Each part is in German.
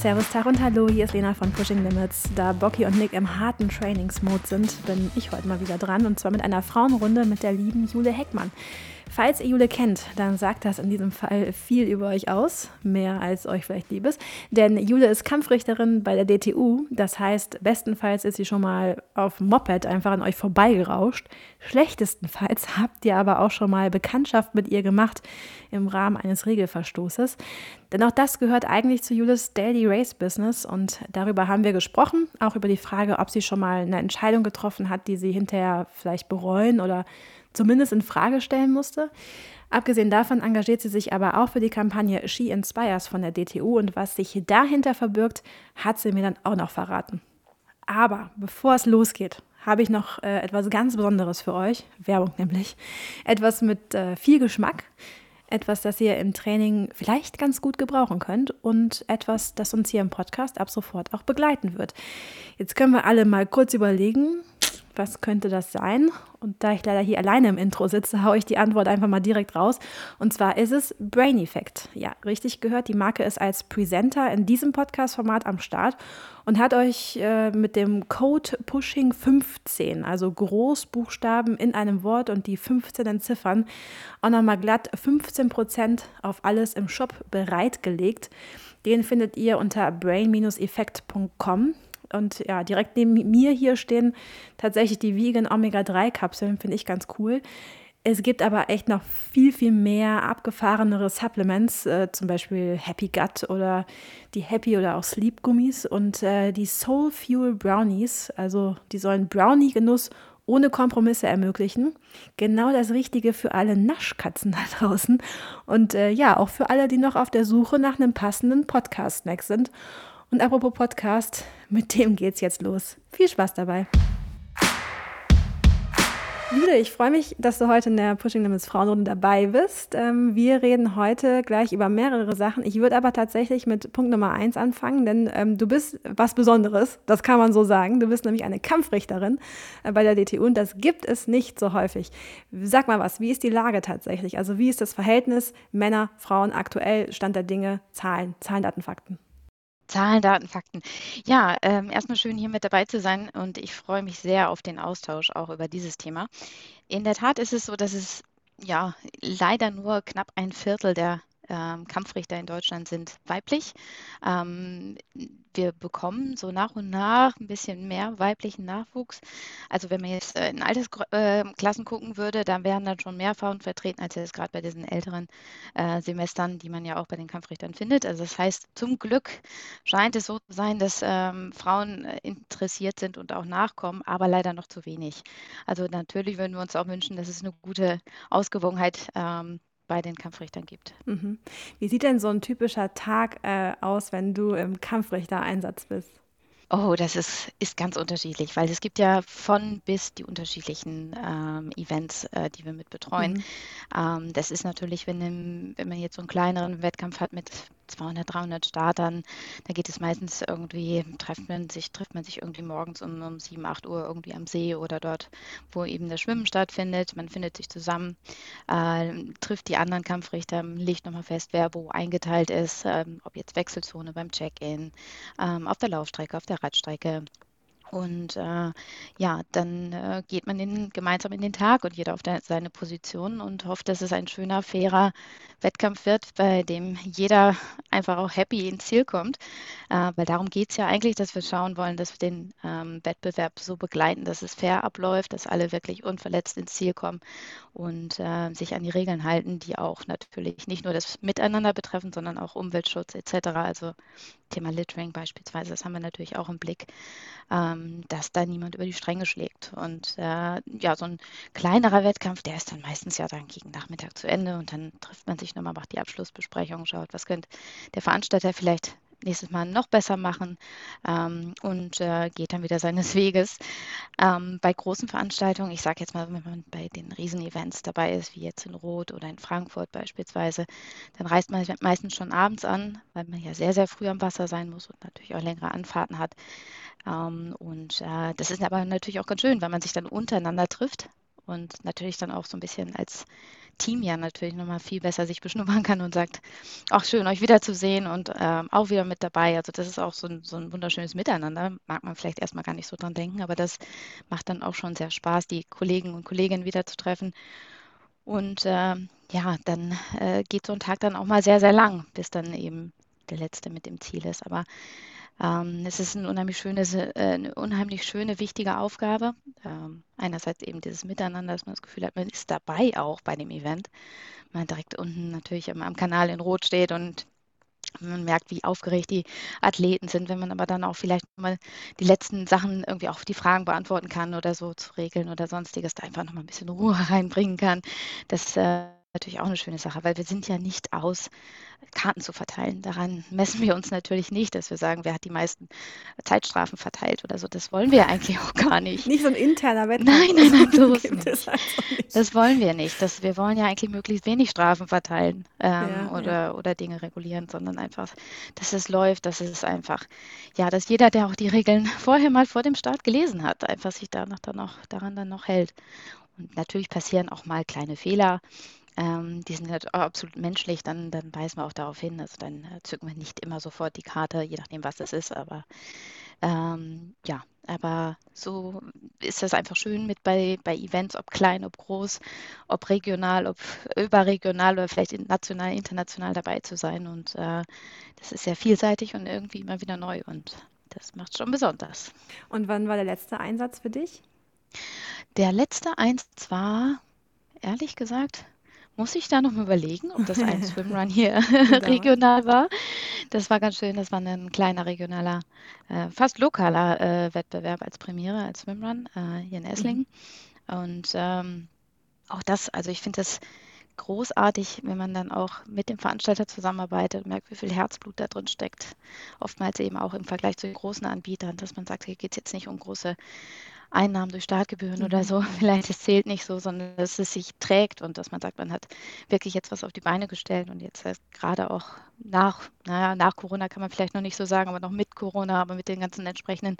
Servus, Tag und Hallo, hier ist Lena von Pushing Limits. Da Bocky und Nick im harten Trainingsmode sind, bin ich heute mal wieder dran und zwar mit einer Frauenrunde mit der lieben Jule Heckmann. Falls ihr Jule kennt, dann sagt das in diesem Fall viel über euch aus, mehr als euch vielleicht lieb ist. Denn Jule ist Kampfrichterin bei der DTU. Das heißt, bestenfalls ist sie schon mal auf Moped einfach an euch vorbeigerauscht. Schlechtestenfalls habt ihr aber auch schon mal Bekanntschaft mit ihr gemacht im Rahmen eines Regelverstoßes. Denn auch das gehört eigentlich zu Jules Daily Race Business und darüber haben wir gesprochen. Auch über die Frage, ob sie schon mal eine Entscheidung getroffen hat, die sie hinterher vielleicht bereuen oder zumindest in Frage stellen musste. Abgesehen davon engagiert sie sich aber auch für die Kampagne She Inspires von der DTU und was sich dahinter verbirgt, hat sie mir dann auch noch verraten. Aber bevor es losgeht, habe ich noch äh, etwas ganz Besonderes für euch, Werbung nämlich, etwas mit äh, viel Geschmack, etwas, das ihr im Training vielleicht ganz gut gebrauchen könnt und etwas, das uns hier im Podcast ab sofort auch begleiten wird. Jetzt können wir alle mal kurz überlegen, was könnte das sein? Und da ich leider hier alleine im Intro sitze, haue ich die Antwort einfach mal direkt raus. Und zwar ist es Brain Effect. Ja, richtig gehört. Die Marke ist als Presenter in diesem Podcast-Format am Start und hat euch äh, mit dem Code Pushing 15, also Großbuchstaben in einem Wort und die 15 Ziffern, auch nochmal glatt 15% auf alles im Shop bereitgelegt. Den findet ihr unter brain-effekt.com. Und ja, direkt neben mir hier stehen tatsächlich die Vegan Omega-3-Kapseln, finde ich ganz cool. Es gibt aber echt noch viel, viel mehr abgefahrenere Supplements, äh, zum Beispiel Happy Gut oder die Happy oder auch Sleep Gummis und äh, die Soul Fuel Brownies. Also die sollen Brownie-Genuss ohne Kompromisse ermöglichen. Genau das Richtige für alle Naschkatzen da draußen und äh, ja, auch für alle, die noch auf der Suche nach einem passenden Podcast-Snack sind. Und apropos Podcast, mit dem geht's jetzt los. Viel Spaß dabei. Jule, ich freue mich, dass du heute in der Pushing Limits Frauenrunde dabei bist. Ähm, wir reden heute gleich über mehrere Sachen. Ich würde aber tatsächlich mit Punkt Nummer eins anfangen, denn ähm, du bist was Besonderes, das kann man so sagen. Du bist nämlich eine Kampfrichterin äh, bei der DTU und das gibt es nicht so häufig. Sag mal was, wie ist die Lage tatsächlich? Also wie ist das Verhältnis Männer, Frauen aktuell, Stand der Dinge, Zahlen, Zahlen, Daten, Fakten? Zahlen, Daten, Fakten. Ja, ähm, erstmal schön hier mit dabei zu sein und ich freue mich sehr auf den Austausch auch über dieses Thema. In der Tat ist es so, dass es ja leider nur knapp ein Viertel der ähm, Kampfrichter in Deutschland sind weiblich. Ähm, wir bekommen so nach und nach ein bisschen mehr weiblichen Nachwuchs. Also wenn man jetzt äh, in Altersklassen gucken würde, dann wären dann schon mehr Frauen vertreten, als jetzt gerade bei diesen älteren äh, Semestern, die man ja auch bei den Kampfrichtern findet. Also das heißt, zum Glück scheint es so zu sein, dass ähm, Frauen äh, interessiert sind und auch nachkommen, aber leider noch zu wenig. Also natürlich würden wir uns auch wünschen, dass es eine gute Ausgewogenheit ähm, bei den Kampfrichtern gibt. Mhm. Wie sieht denn so ein typischer Tag äh, aus, wenn du im Kampfrichter-Einsatz bist? Oh, das ist, ist ganz unterschiedlich, weil es gibt ja von bis die unterschiedlichen ähm, Events, äh, die wir mit betreuen. Mhm. Ähm, das ist natürlich, wenn, im, wenn man jetzt so einen kleineren Wettkampf hat mit 200, 300 Startern, da geht es meistens irgendwie, trifft man sich, trifft man sich irgendwie morgens um, um 7, 8 Uhr irgendwie am See oder dort, wo eben das Schwimmen stattfindet. Man findet sich zusammen, äh, trifft die anderen Kampfrichter, legt nochmal fest, wer wo eingeteilt ist, äh, ob jetzt Wechselzone beim Check-in, äh, auf der Laufstrecke, auf der Radstrecke. Und äh, ja, dann äh, geht man in, gemeinsam in den Tag und jeder auf der, seine Position und hofft, dass es ein schöner, fairer Wettkampf wird, bei dem jeder einfach auch happy ins Ziel kommt. Äh, weil darum geht es ja eigentlich, dass wir schauen wollen, dass wir den ähm, Wettbewerb so begleiten, dass es fair abläuft, dass alle wirklich unverletzt ins Ziel kommen und äh, sich an die Regeln halten, die auch natürlich nicht nur das Miteinander betreffen, sondern auch Umweltschutz etc. Also Thema Littering beispielsweise, das haben wir natürlich auch im Blick. Ähm, dass da niemand über die Stränge schlägt. Und äh, ja, so ein kleinerer Wettkampf, der ist dann meistens ja dann gegen Nachmittag zu Ende und dann trifft man sich nochmal, macht die Abschlussbesprechung, schaut, was könnte der Veranstalter vielleicht nächstes Mal noch besser machen ähm, und äh, geht dann wieder seines Weges. Ähm, bei großen Veranstaltungen, ich sage jetzt mal, wenn man bei den Riesenevents dabei ist, wie jetzt in Rot oder in Frankfurt beispielsweise, dann reist man meistens schon abends an, weil man ja sehr, sehr früh am Wasser sein muss und natürlich auch längere Anfahrten hat. Ähm, und äh, das ist aber natürlich auch ganz schön, weil man sich dann untereinander trifft und natürlich dann auch so ein bisschen als Team ja natürlich nochmal viel besser sich beschnuppern kann und sagt, auch schön, euch wiederzusehen und ähm, auch wieder mit dabei. Also das ist auch so ein, so ein wunderschönes Miteinander. Mag man vielleicht erstmal gar nicht so dran denken, aber das macht dann auch schon sehr Spaß, die Kollegen und Kolleginnen wiederzutreffen. Und äh, ja, dann äh, geht so ein Tag dann auch mal sehr, sehr lang, bis dann eben der letzte mit dem Ziel ist. Aber ähm, es ist ein unheimlich schönes, äh, eine unheimlich schöne, wichtige Aufgabe. Ähm, einerseits eben dieses Miteinander, dass man das Gefühl hat, man ist dabei auch bei dem Event. Man direkt unten natürlich am, am Kanal in Rot steht und man merkt, wie aufgeregt die Athleten sind, wenn man aber dann auch vielleicht mal die letzten Sachen irgendwie auch die Fragen beantworten kann oder so zu regeln oder sonstiges, da einfach nochmal ein bisschen Ruhe reinbringen kann. Das äh, natürlich auch eine schöne Sache, weil wir sind ja nicht aus, Karten zu verteilen. Daran messen wir uns natürlich nicht, dass wir sagen, wer hat die meisten Zeitstrafen verteilt oder so. Das wollen wir eigentlich auch gar nicht. Nicht so ein interner Wettbewerb. Nein, nein, nein, so gibt es also nicht. Das wollen wir nicht. Das, wir wollen ja eigentlich möglichst wenig Strafen verteilen ähm, ja, oder, ja. oder Dinge regulieren, sondern einfach, dass es läuft, dass es einfach, ja, dass jeder, der auch die Regeln vorher mal vor dem Start gelesen hat, einfach sich danach dann noch, daran dann noch hält. Und natürlich passieren auch mal kleine Fehler. Ähm, die sind halt absolut menschlich, dann, dann weisen wir auch darauf hin. Also dann äh, zücken wir nicht immer sofort die Karte, je nachdem, was es ist. Aber ähm, ja, aber so ist das einfach schön mit bei, bei Events, ob klein, ob groß, ob regional, ob überregional oder vielleicht national, international dabei zu sein. Und äh, das ist sehr vielseitig und irgendwie immer wieder neu und das macht schon besonders. Und wann war der letzte Einsatz für dich? Der letzte Einsatz war, ehrlich gesagt, muss ich da noch mal überlegen, ob das ein Swimrun hier regional war. Das war ganz schön. Das war ein kleiner regionaler, äh, fast lokaler äh, Wettbewerb als Premiere, als Swimrun äh, hier in Esslingen. Mhm. Und ähm, auch das, also ich finde das großartig, wenn man dann auch mit dem Veranstalter zusammenarbeitet, merkt, wie viel Herzblut da drin steckt. Oftmals eben auch im Vergleich zu den großen Anbietern, dass man sagt, hier geht es jetzt nicht um große Einnahmen durch Startgebühren oder so. Mhm. Vielleicht es zählt nicht so, sondern dass es sich trägt und dass man sagt, man hat wirklich jetzt was auf die Beine gestellt und jetzt gerade auch nach, naja, nach Corona kann man vielleicht noch nicht so sagen, aber noch mit Corona, aber mit den ganzen entsprechenden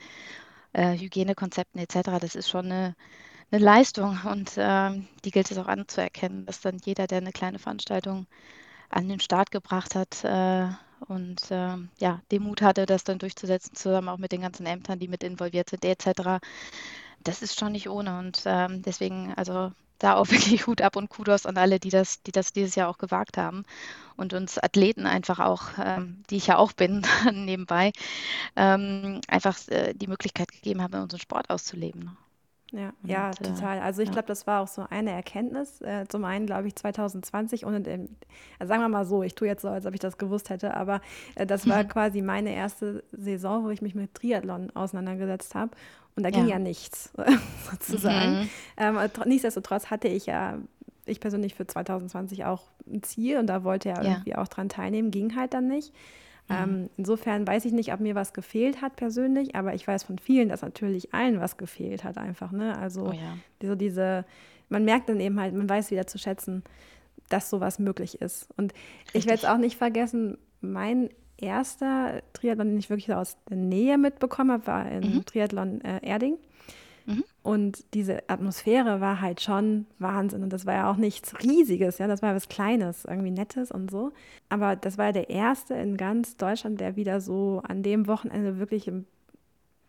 äh, Hygienekonzepten etc. Das ist schon eine, eine Leistung und ähm, die gilt es auch anzuerkennen, dass dann jeder, der eine kleine Veranstaltung an den Start gebracht hat, äh, und äh, ja, den Mut hatte, das dann durchzusetzen, zusammen auch mit den ganzen Ämtern, die mit involviert sind, etc. Das ist schon nicht ohne. Und ähm, deswegen, also da auch wirklich Hut ab und Kudos an alle, die das, die das dieses Jahr auch gewagt haben und uns Athleten einfach auch, ähm, die ich ja auch bin, nebenbei, ähm, einfach äh, die Möglichkeit gegeben haben, unseren Sport auszuleben. Ja, und, ja, äh, total. Also ich ja. glaube, das war auch so eine Erkenntnis. Äh, zum einen, glaube ich, 2020 und in, also sagen wir mal so, ich tue jetzt so, als ob ich das gewusst hätte, aber das war quasi meine erste Saison, wo ich mich mit Triathlon auseinandergesetzt habe. Und da ging ja, ja nichts, sozusagen. Mhm. Ähm, nichtsdestotrotz hatte ich ja, ich persönlich für 2020 auch ein Ziel und da wollte er ja. irgendwie auch dran teilnehmen, ging halt dann nicht. Mhm. Ähm, insofern weiß ich nicht, ob mir was gefehlt hat persönlich, aber ich weiß von vielen, dass natürlich allen was gefehlt hat einfach. Ne? Also oh ja. so diese, man merkt dann eben halt, man weiß wieder zu schätzen, dass sowas möglich ist. Und Richtig. ich werde es auch nicht vergessen, mein erster Triathlon, den ich wirklich aus der Nähe mitbekommen habe, war in mhm. Triathlon äh, Erding. Mhm. Und diese Atmosphäre war halt schon Wahnsinn. Und das war ja auch nichts Riesiges, ja, das war was Kleines, irgendwie Nettes und so. Aber das war der erste in ganz Deutschland, der wieder so an dem Wochenende wirklich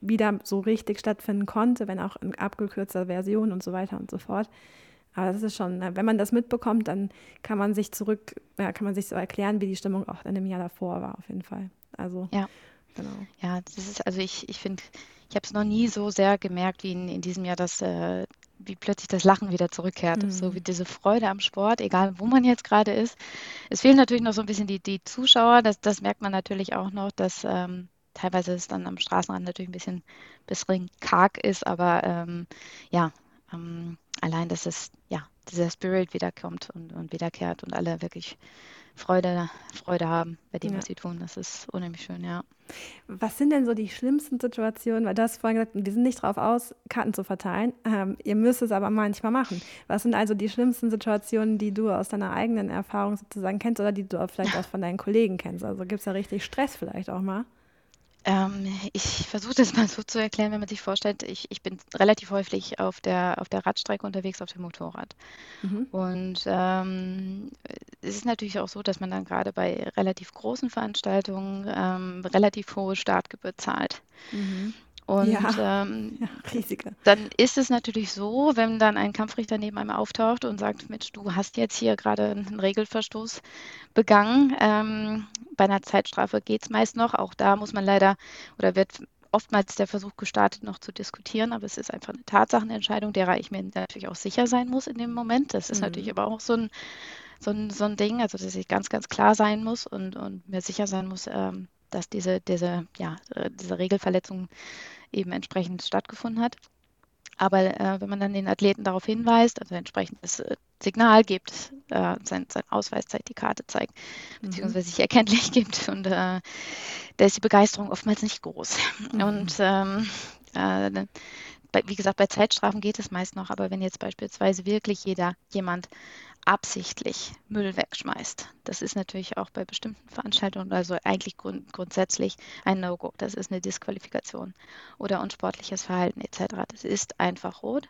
wieder so richtig stattfinden konnte, wenn auch in abgekürzter Version und so weiter und so fort. Aber das ist schon, wenn man das mitbekommt, dann kann man sich zurück, ja, kann man sich so erklären, wie die Stimmung auch in dem Jahr davor war, auf jeden Fall. Also, ja. Genau. Ja, das ist, also ich, ich finde, ich habe es noch nie so sehr gemerkt wie in, in diesem Jahr, dass äh, wie plötzlich das Lachen wieder zurückkehrt. Mhm. So wie diese Freude am Sport, egal wo man jetzt gerade ist. Es fehlen natürlich noch so ein bisschen die, die Zuschauer, das, das merkt man natürlich auch noch, dass ähm, teilweise es dann am Straßenrand natürlich ein bisschen, bisschen karg ist, aber ähm, ja, ähm, allein, dass es, ja, dieser Spirit wiederkommt und, und wiederkehrt und alle wirklich Freude, Freude haben bei dem, ja. was sie tun. Das ist unheimlich schön, ja. Was sind denn so die schlimmsten Situationen? Weil du hast vorhin gesagt, wir sind nicht darauf aus, Karten zu verteilen. Ähm, ihr müsst es aber manchmal machen. Was sind also die schlimmsten Situationen, die du aus deiner eigenen Erfahrung sozusagen kennst oder die du auch vielleicht auch von deinen Kollegen kennst? Also gibt es da richtig Stress vielleicht auch mal? Ähm, ich versuche das mal so zu erklären, wenn man sich vorstellt, ich, ich bin relativ häufig auf der, auf der Radstrecke unterwegs, auf dem Motorrad. Mhm. Und ähm, es ist natürlich auch so, dass man dann gerade bei relativ großen Veranstaltungen ähm, relativ hohe Startgebühr zahlt. Mhm. Und ja, ähm, ja, dann ist es natürlich so, wenn dann ein Kampfrichter neben einem auftaucht und sagt, Mensch, du hast jetzt hier gerade einen Regelverstoß begangen. Ähm, bei einer Zeitstrafe geht es meist noch. Auch da muss man leider oder wird oftmals der Versuch gestartet, noch zu diskutieren, aber es ist einfach eine Tatsachenentscheidung, derer ich mir natürlich auch sicher sein muss in dem Moment. Das ist mhm. natürlich aber auch so ein, so, ein, so ein Ding, also dass ich ganz, ganz klar sein muss und, und mir sicher sein muss, ähm, dass diese, diese, ja, äh, diese Regelverletzung eben entsprechend stattgefunden hat. Aber äh, wenn man dann den Athleten darauf hinweist, also entsprechendes äh, Signal gibt, äh, sein, sein, Ausweis zeigt, die Karte zeigt, mhm. beziehungsweise sich erkenntlich gibt und äh, da ist die Begeisterung oftmals nicht groß. Mhm. Und ähm, äh, wie gesagt, bei Zeitstrafen geht es meist noch, aber wenn jetzt beispielsweise wirklich jeder jemand absichtlich Müll wegschmeißt. Das ist natürlich auch bei bestimmten Veranstaltungen, also eigentlich grund grundsätzlich ein No-Go. Das ist eine Disqualifikation oder unsportliches Verhalten etc. Das ist einfach rot,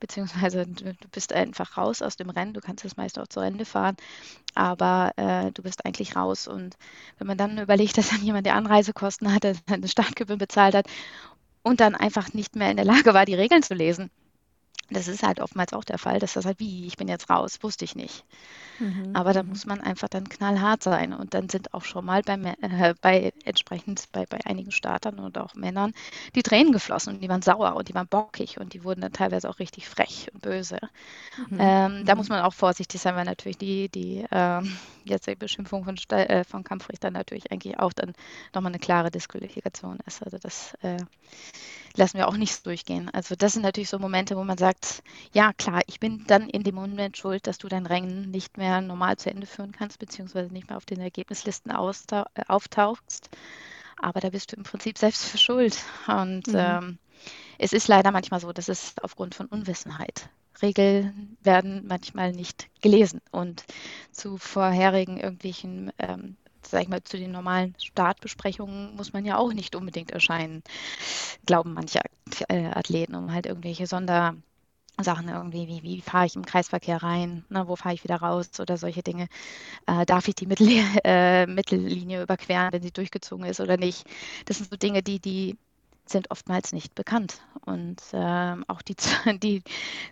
beziehungsweise du bist einfach raus aus dem Rennen. Du kannst das meist auch zu Ende fahren, aber äh, du bist eigentlich raus. Und wenn man dann überlegt, dass dann jemand die Anreisekosten hatte, eine Startgebühr bezahlt hat und dann einfach nicht mehr in der Lage war, die Regeln zu lesen, das ist halt oftmals auch der Fall, dass das halt, wie, ich bin jetzt raus, wusste ich nicht. Mhm. Aber da mhm. muss man einfach dann knallhart sein. Und dann sind auch schon mal bei, äh, bei entsprechend bei, bei einigen Startern und auch Männern die Tränen geflossen und die waren sauer und die waren bockig und die wurden dann teilweise auch richtig frech und böse. Mhm. Ähm, mhm. Da muss man auch vorsichtig sein, weil natürlich die, die ähm, jetzt die Beschimpfung von, äh, von Kampfrichtern natürlich eigentlich auch dann nochmal eine klare Disqualifikation ist. Also das äh, lassen wir auch nichts durchgehen. Also das sind natürlich so Momente, wo man sagt, ja klar, ich bin dann in dem Moment schuld, dass du dein Rennen nicht mehr normal zu Ende führen kannst, beziehungsweise nicht mehr auf den Ergebnislisten äh, auftauchst. Aber da bist du im Prinzip selbst für schuld. Und mhm. ähm, es ist leider manchmal so, dass es aufgrund von Unwissenheit Regeln werden manchmal nicht gelesen und zu vorherigen irgendwelchen ähm, sag ich mal, zu den normalen Startbesprechungen muss man ja auch nicht unbedingt erscheinen, glauben manche äh, Athleten, um halt irgendwelche Sondersachen irgendwie, wie, wie fahre ich im Kreisverkehr rein, ne, wo fahre ich wieder raus oder solche Dinge. Äh, darf ich die Mittel, äh, Mittellinie überqueren, wenn sie durchgezogen ist oder nicht? Das sind so Dinge, die, die sind oftmals nicht bekannt. Und ähm, auch die, die,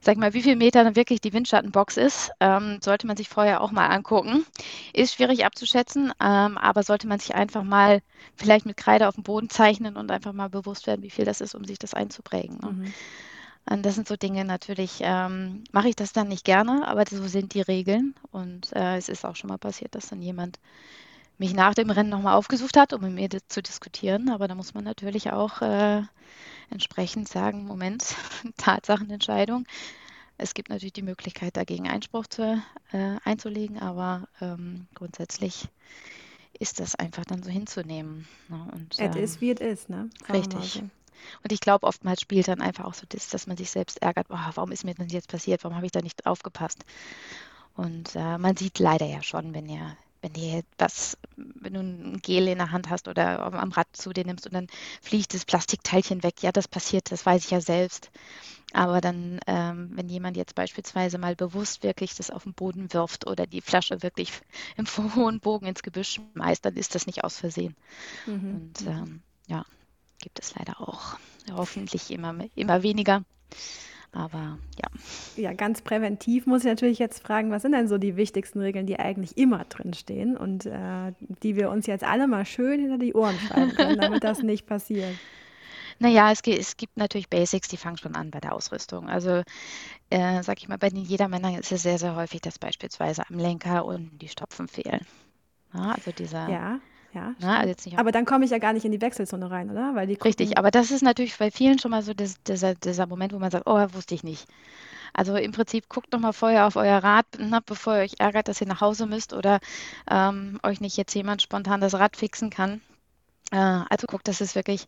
sag mal, wie viele Meter dann wirklich die Windschattenbox ist, ähm, sollte man sich vorher auch mal angucken. Ist schwierig abzuschätzen, ähm, aber sollte man sich einfach mal vielleicht mit Kreide auf dem Boden zeichnen und einfach mal bewusst werden, wie viel das ist, um sich das einzuprägen. Ne? Mhm. Und das sind so Dinge, natürlich ähm, mache ich das dann nicht gerne, aber so sind die Regeln. Und äh, es ist auch schon mal passiert, dass dann jemand mich nach dem Rennen nochmal aufgesucht hat, um mit mir zu diskutieren. Aber da muss man natürlich auch äh, entsprechend sagen, Moment, Tatsachenentscheidung. Es gibt natürlich die Möglichkeit, dagegen Einspruch zu, äh, einzulegen, aber ähm, grundsätzlich ist das einfach dann so hinzunehmen. Ne? Und, ähm, es ist, wie es ist, ne? Richtig. Und ich glaube, oftmals spielt dann einfach auch so das, dass man sich selbst ärgert, oh, warum ist mir das jetzt passiert, warum habe ich da nicht aufgepasst? Und äh, man sieht leider ja schon, wenn ihr wenn dir was, wenn du ein Gel in der Hand hast oder am Rad zu dir nimmst und dann fliegt das Plastikteilchen weg, ja, das passiert, das weiß ich ja selbst. Aber dann, ähm, wenn jemand jetzt beispielsweise mal bewusst wirklich das auf den Boden wirft oder die Flasche wirklich im hohen Bogen ins Gebüsch schmeißt, dann ist das nicht aus Versehen. Mhm. Und ähm, ja, gibt es leider auch. Hoffentlich immer, immer weniger. Aber ja. Ja, ganz präventiv muss ich natürlich jetzt fragen, was sind denn so die wichtigsten Regeln, die eigentlich immer drinstehen und äh, die wir uns jetzt alle mal schön hinter die Ohren schreiben können, damit das nicht passiert? Naja, es, es gibt natürlich Basics, die fangen schon an bei der Ausrüstung. Also, äh, sag ich mal, bei den Jedermännern ist es sehr, sehr häufig, dass beispielsweise am Lenker und die Stopfen fehlen. Ja, also dieser. Ja. Ja, Na, also jetzt nicht aber dann komme ich ja gar nicht in die Wechselzone rein, oder? Weil die Richtig, aber das ist natürlich bei vielen schon mal so das, dieser, dieser Moment, wo man sagt, oh, wusste ich nicht. Also im Prinzip guckt noch mal vorher auf euer Rad, na, bevor ihr euch ärgert, dass ihr nach Hause müsst oder ähm, euch nicht jetzt jemand spontan das Rad fixen kann. Äh, also guckt, dass es wirklich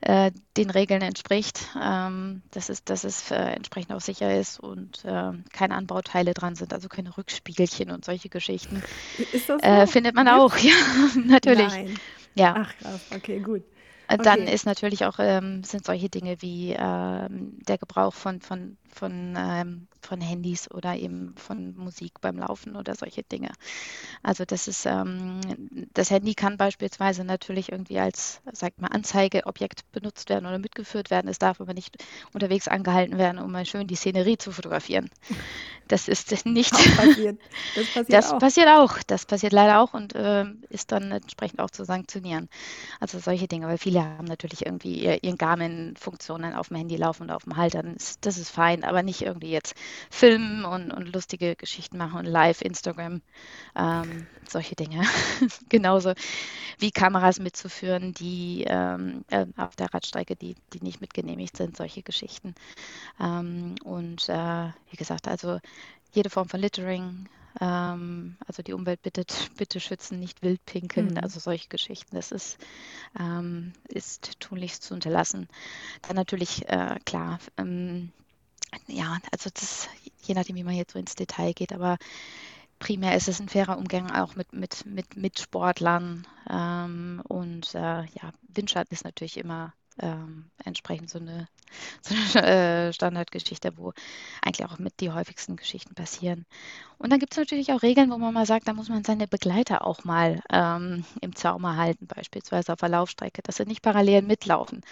äh, den Regeln entspricht, ähm, dass es, dass es äh, entsprechend auch sicher ist und äh, keine Anbauteile dran sind, also keine Rückspiegelchen und solche Geschichten. Ist das äh, so? findet man auch, ja, natürlich. Nein. Ja. Ach krass, okay, gut. Okay. Dann ist natürlich auch, ähm, sind solche Dinge wie ähm, der Gebrauch von, von, von, ähm, von Handys oder eben von Musik beim Laufen oder solche Dinge. Also das ist, ähm, das Handy kann beispielsweise natürlich irgendwie als, sagt mal, Anzeigeobjekt benutzt werden oder mitgeführt werden. Es darf aber nicht unterwegs angehalten werden, um mal schön die Szenerie zu fotografieren. Das ist nicht. Passiert. Das, passiert, das auch. passiert auch. Das passiert leider auch und äh, ist dann entsprechend auch zu sanktionieren. Also solche Dinge, weil viele haben natürlich irgendwie ihren Garmin-Funktionen auf dem Handy laufen oder auf dem Halter. Das ist fein, aber nicht irgendwie jetzt filmen und, und lustige Geschichten machen und live Instagram, ähm, solche Dinge. Genauso wie Kameras mitzuführen, die ähm, äh, auf der Radstrecke, die, die nicht mitgenehmigt sind, solche Geschichten. Ähm, und äh, wie gesagt, also jede Form von Littering, ähm, also die Umwelt bittet, bitte schützen, nicht wild pinkeln, mhm. also solche Geschichten. Das ist, ähm, ist tunlichst zu unterlassen. Dann natürlich, äh, klar, ähm, ja, also das, je nachdem, wie man jetzt so ins Detail geht, aber primär ist es ein fairer Umgang auch mit, mit, mit, mit Sportlern. Ähm, und äh, ja, Windschatten ist natürlich immer ähm, entsprechend so eine, so eine äh, Standardgeschichte, wo eigentlich auch mit die häufigsten Geschichten passieren. Und dann gibt es natürlich auch Regeln, wo man mal sagt, da muss man seine Begleiter auch mal ähm, im Zaum halten, beispielsweise auf der Laufstrecke, dass sie nicht parallel mitlaufen,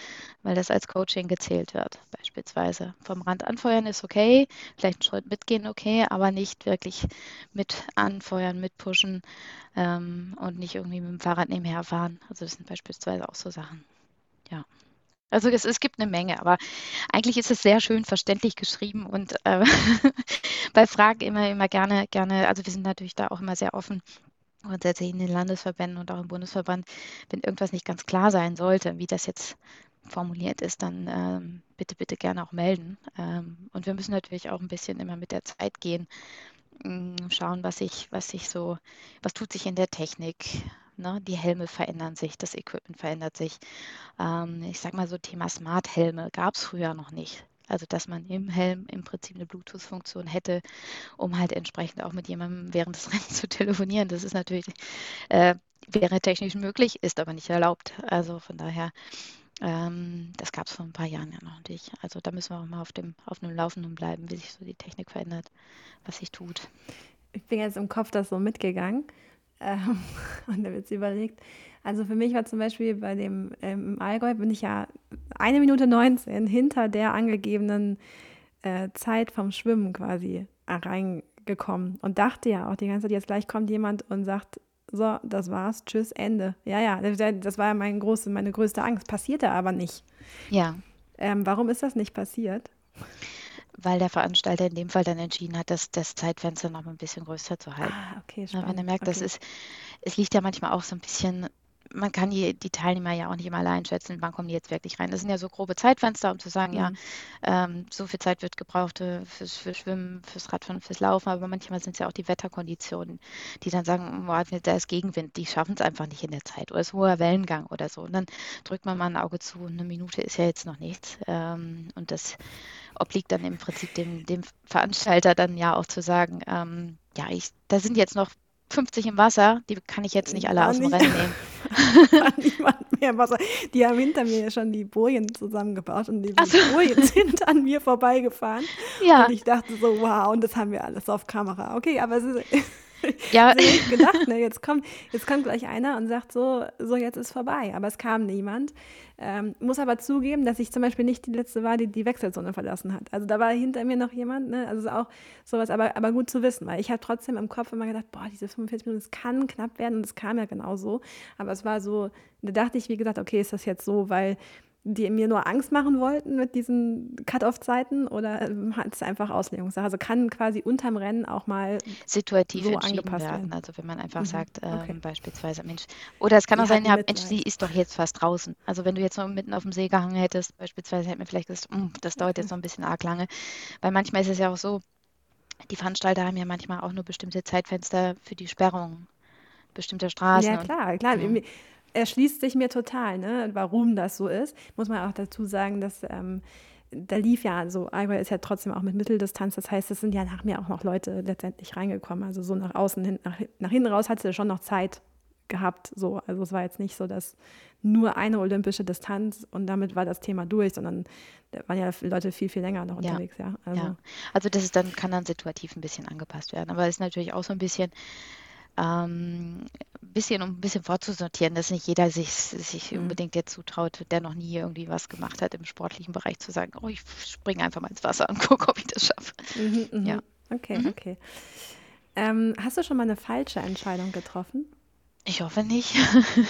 weil das als Coaching gezählt wird, beispielsweise. Vom Rand anfeuern ist okay, vielleicht einen Schritt mitgehen okay, aber nicht wirklich mit anfeuern, mitpushen ähm, und nicht irgendwie mit dem Fahrrad nebenher fahren. Also das sind beispielsweise auch so Sachen. Also es, es gibt eine Menge, aber eigentlich ist es sehr schön verständlich geschrieben und äh, bei Fragen immer, immer gerne, gerne, also wir sind natürlich da auch immer sehr offen grundsätzlich in den Landesverbänden und auch im Bundesverband, wenn irgendwas nicht ganz klar sein sollte, wie das jetzt formuliert ist, dann ähm, bitte, bitte gerne auch melden. Ähm, und wir müssen natürlich auch ein bisschen immer mit der Zeit gehen, mh, mm, schauen, was sich, was sich so, was tut sich in der Technik, Ne? Die Helme verändern sich, das Equipment verändert sich. Ähm, ich sage mal so, Thema Smart-Helme gab es früher noch nicht. Also dass man im Helm im Prinzip eine Bluetooth-Funktion hätte, um halt entsprechend auch mit jemandem während des Rennens zu telefonieren. Das ist natürlich, äh, wäre technisch möglich, ist aber nicht erlaubt. Also von daher, ähm, das gab es vor ein paar Jahren ja noch nicht. Also da müssen wir auch mal auf dem, auf dem Laufenden bleiben, wie sich so die Technik verändert, was sich tut. Ich bin jetzt im Kopf das so mitgegangen ähm, und da wird es überlegt. Also für mich war zum Beispiel bei dem ähm, im Allgäu bin ich ja eine Minute 19 hinter der angegebenen äh, Zeit vom Schwimmen quasi reingekommen und dachte ja auch die ganze Zeit, jetzt gleich kommt jemand und sagt, so, das war's, tschüss, Ende. Ja, ja, das war ja mein große, meine größte Angst. Passierte aber nicht. Ja. Ähm, warum ist das nicht passiert? Weil der Veranstalter in dem Fall dann entschieden hat, das, das Zeitfenster noch ein bisschen größer zu halten. Ah, okay, spannend. Wenn er merkt, okay. das ist, es liegt ja manchmal auch so ein bisschen man kann die, die Teilnehmer ja auch nicht immer allein schätzen, wann kommen die jetzt wirklich rein. Das sind ja so grobe Zeitfenster, um zu sagen, mhm. ja, ähm, so viel Zeit wird gebraucht äh, fürs, fürs Schwimmen, fürs Radfahren, fürs Laufen, aber manchmal sind es ja auch die Wetterkonditionen, die dann sagen, boah, da ist Gegenwind, die schaffen es einfach nicht in der Zeit oder es ist hoher Wellengang oder so. Und dann drückt man mal ein Auge zu eine Minute ist ja jetzt noch nichts. Ähm, und das obliegt dann im Prinzip dem, dem Veranstalter dann ja auch zu sagen, ähm, ja, ich, da sind jetzt noch 50 im Wasser, die kann ich jetzt nicht alle War aus dem Rennen nehmen. niemand mehr Wasser. Die haben hinter mir schon die Bojen zusammengebaut und die so. Bojen sind an mir vorbeigefahren. Ja. Und ich dachte so, wow, und das haben wir alles auf Kamera. Okay, aber es ist, ja. also ich gedacht, ne, jetzt kommt, jetzt kommt gleich einer und sagt so, so jetzt ist vorbei. Aber es kam niemand. Ähm, muss aber zugeben, dass ich zum Beispiel nicht die letzte war, die die Wechselzone verlassen hat. Also da war hinter mir noch jemand, ne? also auch sowas, aber, aber gut zu wissen, weil ich habe trotzdem im Kopf immer gedacht, boah, diese 45 Minuten, das kann knapp werden und es kam ja genauso. Aber es war so, da dachte ich, wie gesagt, okay, ist das jetzt so, weil die mir nur Angst machen wollten mit diesen Cut-off-Zeiten oder ähm, hat es einfach Auslegungssache? Also kann quasi unterm Rennen auch mal situativ so angepasst werden. werden. Also wenn man einfach mhm. sagt, ähm, okay. beispielsweise, Mensch, oder es kann die auch sein, ja, Mensch, sie ist doch jetzt fast draußen. Also wenn du jetzt noch mitten auf dem See gehangen hättest, beispielsweise hätte man vielleicht gesagt, mm, das dauert jetzt noch ein bisschen arg lange. Weil manchmal ist es ja auch so, die Veranstalter haben ja manchmal auch nur bestimmte Zeitfenster für die Sperrung bestimmter Straßen. Ja, klar, klar. Und, erschließt sich mir total, ne, warum das so ist. Muss man auch dazu sagen, dass ähm, da lief ja so, Allgäu ist ja trotzdem auch mit Mitteldistanz, das heißt, es sind ja nach mir auch noch Leute letztendlich reingekommen. Also so nach außen, hin, nach, nach hinten raus hatte schon noch Zeit gehabt. So. Also es war jetzt nicht so, dass nur eine olympische Distanz und damit war das Thema durch, sondern da waren ja Leute viel, viel länger noch unterwegs, ja. Also, ja. also das ist dann, kann dann situativ ein bisschen angepasst werden. Aber es ist natürlich auch so ein bisschen ähm, bisschen, um ein bisschen vorzusortieren, dass nicht jeder sich, sich mhm. unbedingt jetzt zutraut, der noch nie irgendwie was gemacht hat im sportlichen Bereich, zu sagen, oh, ich springe einfach mal ins Wasser und gucke, ob ich das schaffe. Mhm, mh. Ja. Okay, mhm. okay. Ähm, hast du schon mal eine falsche Entscheidung getroffen? Ich hoffe nicht.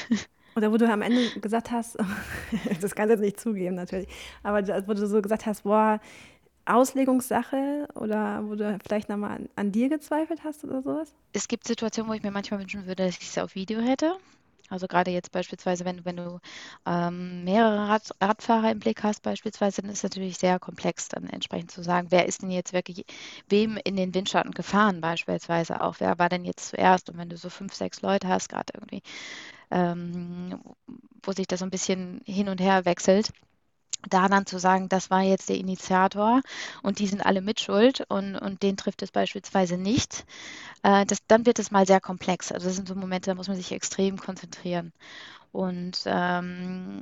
Oder wo du am Ende gesagt hast, das kannst du jetzt nicht zugeben natürlich, aber wo du so gesagt hast, boah, Auslegungssache oder wo du vielleicht nochmal an, an dir gezweifelt hast oder sowas? Es gibt Situationen, wo ich mir manchmal wünschen würde, dass ich es auf Video hätte. Also gerade jetzt beispielsweise, wenn, wenn du ähm, mehrere Rad, Radfahrer im Blick hast, beispielsweise, dann ist es natürlich sehr komplex, dann entsprechend zu sagen, wer ist denn jetzt wirklich wem in den Windschatten gefahren, beispielsweise auch, wer war denn jetzt zuerst? Und wenn du so fünf, sechs Leute hast, gerade irgendwie, ähm, wo sich das so ein bisschen hin und her wechselt, da dann zu sagen, das war jetzt der Initiator und die sind alle mitschuld und, und den trifft es beispielsweise nicht, äh, das, dann wird es mal sehr komplex. Also das sind so Momente, da muss man sich extrem konzentrieren. Und ähm,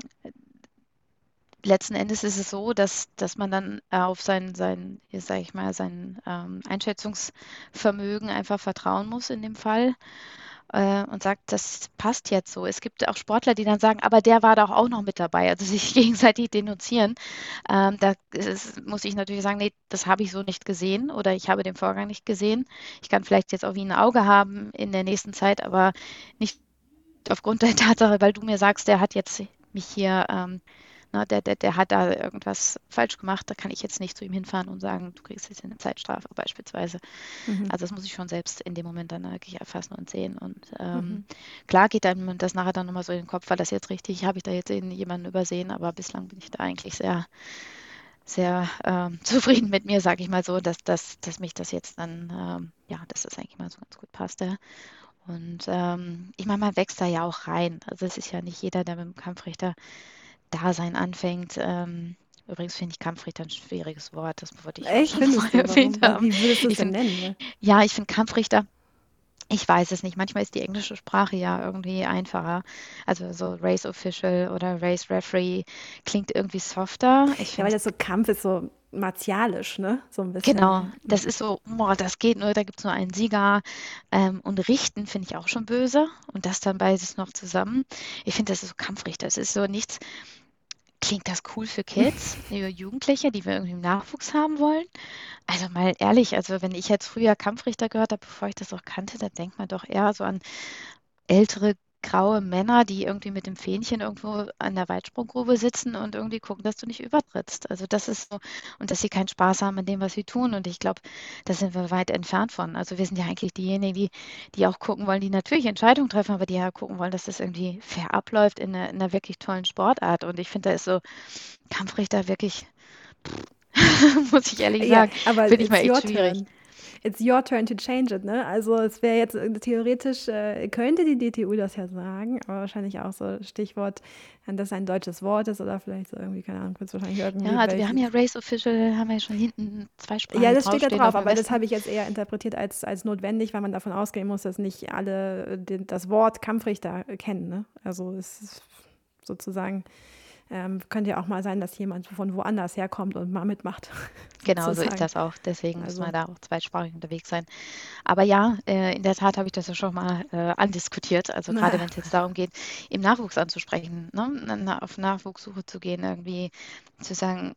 letzten Endes ist es so, dass, dass man dann auf sein, sein sage ich mal, sein ähm, Einschätzungsvermögen einfach vertrauen muss in dem Fall äh, und sagt, das passt jetzt so. Es gibt auch Sportler, die dann sagen, aber der war doch auch noch mit dabei, also sich gegenseitig denunzieren. Ähm, da ist, muss ich natürlich sagen, nee, das habe ich so nicht gesehen oder ich habe den Vorgang nicht gesehen. Ich kann vielleicht jetzt auch wie ein Auge haben in der nächsten Zeit, aber nicht aufgrund der Tatsache, weil du mir sagst, der hat jetzt mich hier ähm, na, der, der, der hat da irgendwas falsch gemacht, da kann ich jetzt nicht zu ihm hinfahren und sagen, du kriegst jetzt eine Zeitstrafe beispielsweise. Mhm. Also das muss ich schon selbst in dem Moment dann wirklich erfassen und sehen. Und ähm, mhm. klar geht einem das nachher dann nochmal so in den Kopf, war das jetzt richtig, habe ich da jetzt jemanden übersehen, aber bislang bin ich da eigentlich sehr sehr ähm, zufrieden mit mir, sage ich mal so, dass, dass, dass mich das jetzt dann, ähm, ja, dass das eigentlich mal so ganz gut passte. Und ähm, ich meine, man wächst da ja auch rein. Also es ist ja nicht jeder, der mit dem Kampfrichter Dasein anfängt. Ähm, übrigens finde ich Kampfrichter ein schwieriges Wort, das wollte ich Echt? schon vorher erwähnt haben. Wie würdest du es denn nennen? Ne? Ja, ich finde Kampfrichter ich weiß es nicht. Manchmal ist die englische Sprache ja irgendwie einfacher. Also so Race Official oder Race Referee klingt irgendwie softer. Ich ja, weil das so Kampf ist so martialisch, ne? So ein bisschen. Genau, das ist so, boah, das geht nur, da gibt es nur einen Sieger. Ähm, und Richten finde ich auch schon böse. Und das dann beides noch zusammen. Ich finde, das ist so Kampfrichter. Es ist so nichts, klingt das cool für Kids, für Jugendliche, die wir irgendwie im Nachwuchs haben wollen? Also mal ehrlich, also wenn ich jetzt früher Kampfrichter gehört habe, bevor ich das auch kannte, dann denkt man doch eher so an ältere graue Männer, die irgendwie mit dem Fähnchen irgendwo an der Weitsprunggrube sitzen und irgendwie gucken, dass du nicht übertrittst. Also das ist so, und dass sie keinen Spaß haben an dem, was sie tun. Und ich glaube, da sind wir weit entfernt von. Also wir sind ja eigentlich diejenigen, die, die auch gucken wollen, die natürlich Entscheidungen treffen, aber die ja gucken wollen, dass das irgendwie fair abläuft in einer, in einer wirklich tollen Sportart. Und ich finde, da ist so Kampfrichter wirklich, muss ich ehrlich sagen, ja, aber finde ich mal echt schwierig. Turn it's your turn to change it, ne? Also es wäre jetzt äh, theoretisch, äh, könnte die DTU das ja sagen, aber wahrscheinlich auch so Stichwort, wenn das ein deutsches Wort ist oder vielleicht so irgendwie, keine Ahnung, kurz wahrscheinlich irgendwie. Ja, also wir haben ja Race Official, haben wir ja schon hinten zwei Sprachen Ja, das steht da drauf, aber das habe ich jetzt eher interpretiert als, als notwendig, weil man davon ausgehen muss, dass nicht alle äh, den, das Wort Kampfrichter kennen, ne? Also es ist sozusagen ähm, könnte ja auch mal sein, dass jemand von woanders herkommt und mal mitmacht. Genau, so ist das auch. Deswegen also. muss man da auch zweisprachig unterwegs sein. Aber ja, äh, in der Tat habe ich das ja schon mal äh, andiskutiert. Also gerade wenn es jetzt darum geht, im Nachwuchs anzusprechen, ne? auf Nachwuchssuche zu gehen, irgendwie zu sagen,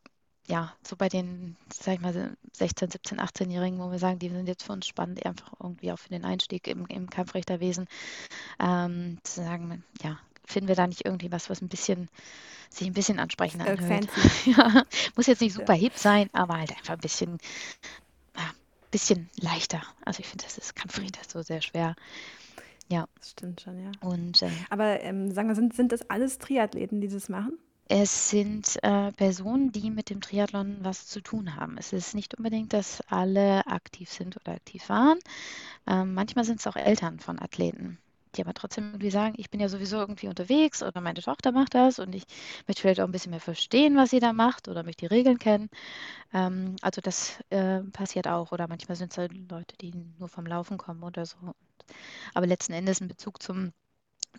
ja, so bei den, sag ich mal, 16, 17, 18-Jährigen, wo wir sagen, die sind jetzt für uns spannend, einfach irgendwie auch für den Einstieg im, im Kampfrichterwesen, ähm, zu sagen, ja, finden wir da nicht irgendwie was, was ein bisschen sich ein bisschen ansprechender äh, anhört. ja, muss jetzt nicht super ja. hip sein, aber halt einfach ein bisschen, ja, bisschen leichter. Also ich finde, das ist Kampfrichter so sehr schwer. Ja. Das stimmt schon, ja. Und, äh, aber ähm, sagen wir, sind, sind das alles Triathleten, die das machen? Es sind äh, Personen, die mit dem Triathlon was zu tun haben. Es ist nicht unbedingt, dass alle aktiv sind oder aktiv waren. Ähm, manchmal sind es auch Eltern von Athleten die aber trotzdem irgendwie sagen, ich bin ja sowieso irgendwie unterwegs oder meine Tochter macht das und ich möchte vielleicht auch ein bisschen mehr verstehen, was sie da macht oder möchte die Regeln kennen. Ähm, also das äh, passiert auch oder manchmal sind es halt Leute, die nur vom Laufen kommen oder so. Aber letzten Endes ein Bezug zum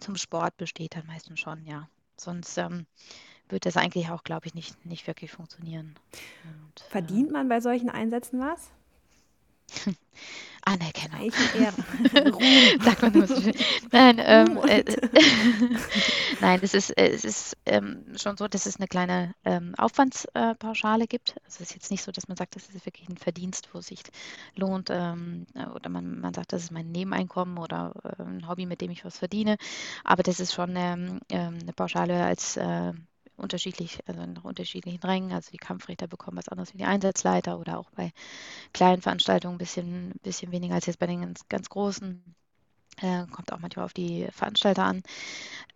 zum Sport besteht dann meistens schon, ja. Sonst ähm, wird das eigentlich auch, glaube ich, nicht, nicht wirklich funktionieren. Und, Verdient äh, man bei solchen Einsätzen was? Anerkennung. Sagt man nur so Nein, ähm, äh, Nein, es ist, es ist ähm, schon so, dass es eine kleine ähm, Aufwandspauschale gibt. Also es ist jetzt nicht so, dass man sagt, das ist wirklich ein Verdienst, wo es sich lohnt, ähm, oder man, man sagt, das ist mein Nebeneinkommen oder äh, ein Hobby, mit dem ich was verdiene. Aber das ist schon ähm, ähm, eine Pauschale als äh, unterschiedlich, also nach unterschiedlichen Rängen. Also die Kampfrichter bekommen was anderes wie die Einsatzleiter oder auch bei kleinen Veranstaltungen ein bisschen, bisschen weniger als jetzt bei den ganz, ganz großen. Äh, kommt auch manchmal auf die Veranstalter an.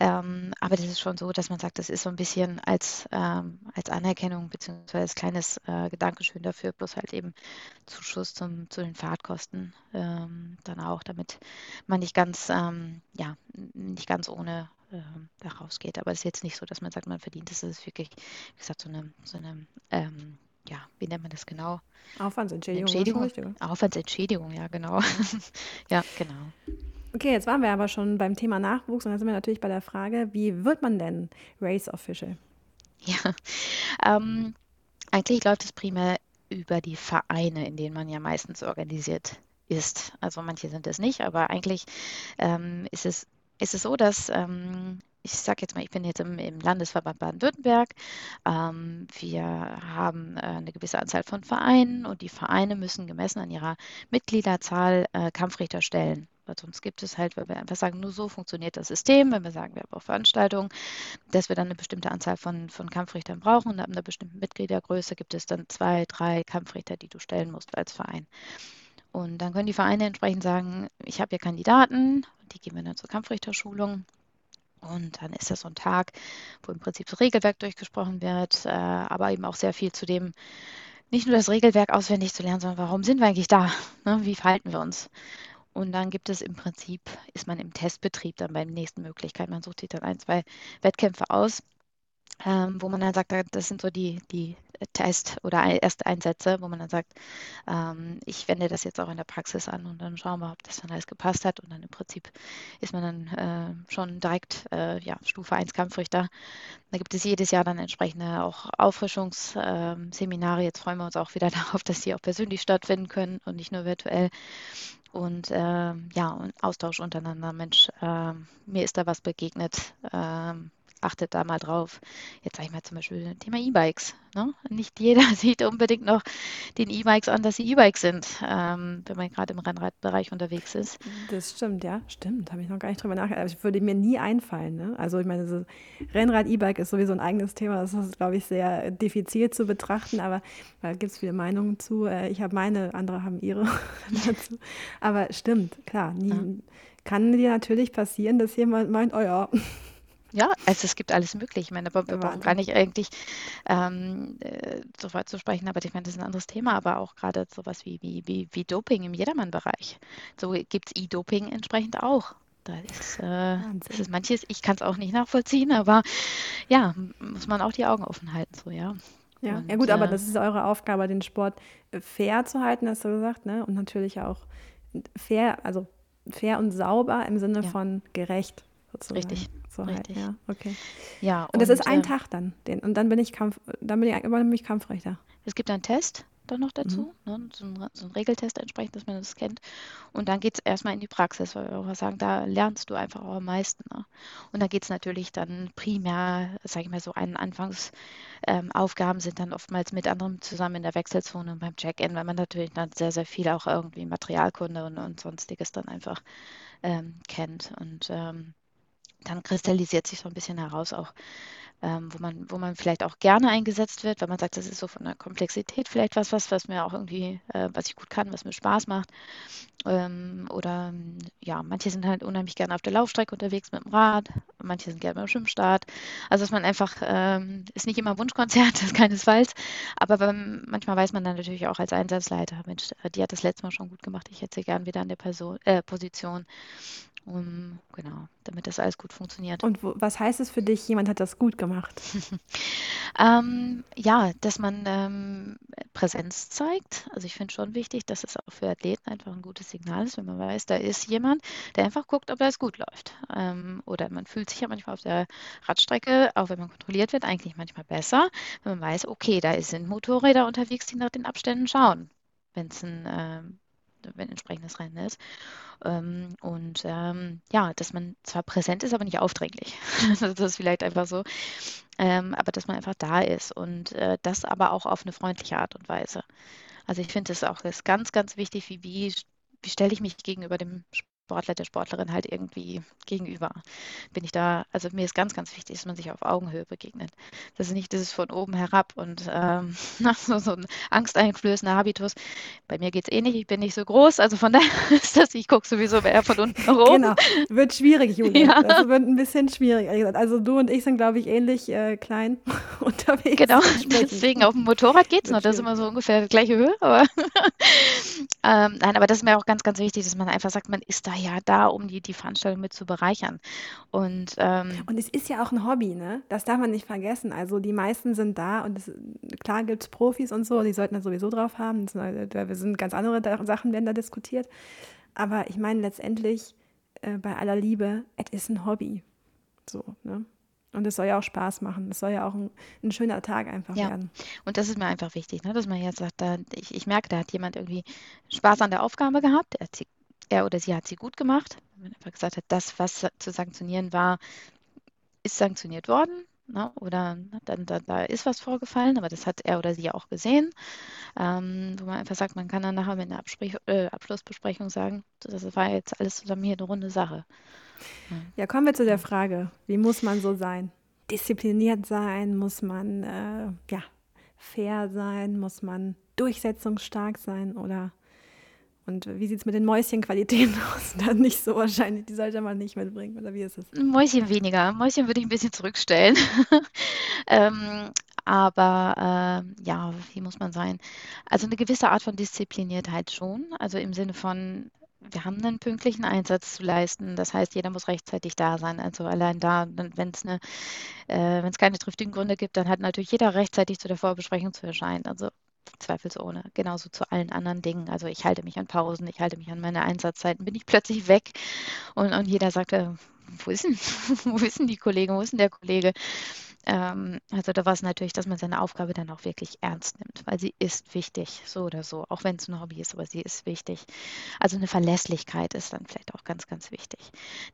Ähm, aber das ist schon so, dass man sagt, das ist so ein bisschen als, ähm, als Anerkennung bzw. als kleines äh, Gedankeschön dafür, bloß halt eben Zuschuss zum, zu den Fahrtkosten ähm, dann auch, damit man nicht ganz, ähm, ja, nicht ganz ohne ähm, da rausgeht. Aber es ist jetzt nicht so, dass man sagt, man verdient es. Es ist wirklich, wie gesagt, so eine, so eine ähm, ja, wie nennt man das genau? Aufwandsentschädigung. Entschädigung. Aufwandsentschädigung, ja, genau. ja, genau. Okay, jetzt waren wir aber schon beim Thema Nachwuchs und dann sind wir natürlich bei der Frage, wie wird man denn Race Official? Ja, ähm, eigentlich läuft es primär über die Vereine, in denen man ja meistens organisiert ist. Also manche sind es nicht, aber eigentlich ähm, ist es ist es so, dass ähm, ich sage jetzt mal, ich bin jetzt im, im Landesverband Baden-Württemberg. Ähm, wir haben äh, eine gewisse Anzahl von Vereinen und die Vereine müssen gemessen an ihrer Mitgliederzahl äh, Kampfrichter stellen. Weil sonst gibt es halt, weil wir einfach sagen, nur so funktioniert das System, wenn wir sagen, wir haben auch Veranstaltungen, dass wir dann eine bestimmte Anzahl von, von Kampfrichtern brauchen und ab einer bestimmten Mitgliedergröße gibt es dann zwei, drei Kampfrichter, die du stellen musst als Verein. Und dann können die Vereine entsprechend sagen, ich habe hier Kandidaten, die gehen wir dann zur Kampfrichterschulung. Und dann ist das so ein Tag, wo im Prinzip das Regelwerk durchgesprochen wird, äh, aber eben auch sehr viel zu dem, nicht nur das Regelwerk auswendig zu lernen, sondern warum sind wir eigentlich da? Ne? Wie verhalten wir uns? Und dann gibt es im Prinzip, ist man im Testbetrieb dann bei der nächsten Möglichkeit. Man sucht sich dann ein, zwei Wettkämpfe aus, ähm, wo man dann sagt, das sind so die, die Test- oder erste Einsätze, wo man dann sagt, ähm, ich wende das jetzt auch in der Praxis an und dann schauen wir, ob das dann alles gepasst hat. Und dann im Prinzip ist man dann äh, schon direkt äh, ja, Stufe 1 Kampfrichter. Da gibt es jedes Jahr dann entsprechende auch Auffrischungsseminare. Ähm, jetzt freuen wir uns auch wieder darauf, dass die auch persönlich stattfinden können und nicht nur virtuell und äh, ja, und Austausch untereinander. Mensch, äh, mir ist da was begegnet. Äh, achtet da mal drauf. Jetzt sage ich mal zum Beispiel Thema E-Bikes. Ne? Nicht jeder sieht unbedingt noch den E-Bikes an, dass sie E-Bikes sind, ähm, wenn man gerade im Rennradbereich unterwegs ist. Das stimmt, ja, stimmt. Habe ich noch gar nicht drüber nachgedacht. Aber ich würde mir nie einfallen. Ne? Also ich meine, so Rennrad, E-Bike ist sowieso ein eigenes Thema. Das ist, glaube ich, sehr diffizil zu betrachten, aber da gibt es viele Meinungen zu. Äh, ich habe meine, andere haben ihre dazu. Aber stimmt, klar. Nie, ja. Kann dir natürlich passieren, dass jemand meint, oh ja, ja, also es gibt alles möglich. Ich meine, aber wir brauchen gar nicht eigentlich ähm, äh, so weit zu sprechen, aber ich meine, das ist ein anderes Thema, aber auch gerade sowas wie, wie, wie, wie Doping im Jedermann-Bereich. So gibt es E-Doping entsprechend auch. Da ist, äh, das ist manches, ich kann es auch nicht nachvollziehen, aber ja, muss man auch die Augen offen halten, so, ja. Ja, und, ja gut, aber äh, das ist eure Aufgabe, den Sport äh, fair zu halten, hast du gesagt, ne? Und natürlich auch fair, also fair und sauber im Sinne ja. von gerecht. Sozusagen. Richtig. So halt, Richtig. Halt, ja, okay. Ja, und, und das ist ein äh, Tag dann. Den, und dann bin ich Kampf, dann bin ich immer nämlich Kampfrichter. Es gibt einen Test dann noch dazu, mhm. ne, so, ein, so ein Regeltest entsprechend, dass man das kennt. Und dann geht es erstmal in die Praxis, weil wir auch sagen, da lernst du einfach auch am meisten. Ne? Und da geht es natürlich dann primär, sage ich mal so, einen Anfangsaufgaben ähm, sind dann oftmals mit anderen zusammen in der Wechselzone und beim Check-in, weil man natürlich dann sehr, sehr viel auch irgendwie Materialkunde und, und sonstiges dann einfach ähm, kennt. Und ähm, dann kristallisiert sich so ein bisschen heraus auch, ähm, wo, man, wo man vielleicht auch gerne eingesetzt wird, weil man sagt, das ist so von der Komplexität vielleicht was, was, was mir auch irgendwie, äh, was ich gut kann, was mir Spaß macht. Ähm, oder ja, manche sind halt unheimlich gerne auf der Laufstrecke unterwegs mit dem Rad, manche sind gerne beim Schwimmstart. Also dass man einfach, ähm, ist nicht immer Wunschkonzert, das keinesfalls, aber beim, manchmal weiß man dann natürlich auch als Einsatzleiter, Mensch, die hat das letzte Mal schon gut gemacht, ich hätte sie gern wieder an der Person, äh, Position. um, genau, damit das alles gut funktioniert. Und wo, was heißt es für dich, jemand hat das gut gemacht? ähm, ja, dass man ähm, Präsenz zeigt. Also ich finde schon wichtig, dass es auch für Athleten einfach ein gutes Signal ist, wenn man weiß, da ist jemand, der einfach guckt, ob das gut läuft. Ähm, oder man fühlt sich ja manchmal auf der Radstrecke, auch wenn man kontrolliert wird, eigentlich manchmal besser, wenn man weiß, okay, da sind Motorräder unterwegs, die nach den Abständen schauen, wenn es ein ähm, wenn entsprechendes Rennen ist. Ähm, und ähm, ja, dass man zwar präsent ist, aber nicht aufdringlich. das ist vielleicht einfach so. Ähm, aber dass man einfach da ist und äh, das aber auch auf eine freundliche Art und Weise. Also ich finde es auch ist ganz, ganz wichtig, wie, wie, wie stelle ich mich gegenüber dem Sportler, der Sportlerin halt irgendwie gegenüber. Bin ich da, also mir ist ganz, ganz wichtig, dass man sich auf Augenhöhe begegnet. Das ist nicht dieses von oben herab und ähm, so, so ein angsteinflößender Habitus. Bei mir geht es eh nicht, ich bin nicht so groß, also von daher ist das, ich gucke sowieso eher von unten nach oben. Genau, wird schwierig, Julia. Ja. Das wird ein bisschen schwierig. Also du und ich sind, glaube ich, ähnlich äh, klein unterwegs. Genau, deswegen auf dem Motorrad geht es noch, das ist immer so ungefähr die gleiche Höhe. Aber ähm, nein, aber das ist mir auch ganz, ganz wichtig, dass man einfach sagt, man ist da ja da, um die, die Veranstaltung mit zu bereichern. Und, ähm, und es ist ja auch ein Hobby, ne? Das darf man nicht vergessen. Also die meisten sind da und es, klar gibt es Profis und so, die sollten da sowieso drauf haben. Wir sind ganz andere Sachen werden da diskutiert. Aber ich meine letztendlich, äh, bei aller Liebe, es ist ein Hobby. So, ne? Und es soll ja auch Spaß machen. Es soll ja auch ein, ein schöner Tag einfach ja. werden. Und das ist mir einfach wichtig, ne? dass man jetzt sagt, da, ich, ich merke, da hat jemand irgendwie Spaß an der Aufgabe gehabt. Er sie er oder sie hat sie gut gemacht. Wenn man einfach gesagt hat, das, was zu sanktionieren war, ist sanktioniert worden. Ne? Oder dann, da, da, ist was vorgefallen, aber das hat er oder sie auch gesehen. Ähm, wo man einfach sagt, man kann dann nachher mit einer Absprech äh, Abschlussbesprechung sagen, das war jetzt alles zusammen hier eine runde Sache. Ja. ja, kommen wir zu der Frage, wie muss man so sein? Diszipliniert sein, muss man äh, ja, fair sein, muss man durchsetzungsstark sein oder und wie sieht es mit den Mäuschenqualitäten aus? Dann nicht so wahrscheinlich. Die sollte man nicht mitbringen. Oder wie ist es? Mäuschen weniger. Mäuschen würde ich ein bisschen zurückstellen. ähm, aber äh, ja, wie muss man sein? Also eine gewisse Art von Diszipliniertheit schon. Also im Sinne von, wir haben einen pünktlichen Einsatz zu leisten. Das heißt, jeder muss rechtzeitig da sein. Also allein da, wenn es eine, äh, wenn es keine triftigen Gründe gibt, dann hat natürlich jeder rechtzeitig zu der Vorbesprechung zu erscheinen. Also zweifelsohne. Genauso zu allen anderen Dingen. Also ich halte mich an Pausen, ich halte mich an meine Einsatzzeiten, bin ich plötzlich weg und, und jeder sagt, wo ist denn, wo ist denn die Kollegin, wo ist denn der Kollege? Ähm, also da war es natürlich, dass man seine Aufgabe dann auch wirklich ernst nimmt, weil sie ist wichtig, so oder so, auch wenn es ein Hobby ist, aber sie ist wichtig. Also eine Verlässlichkeit ist dann vielleicht auch ganz, ganz wichtig,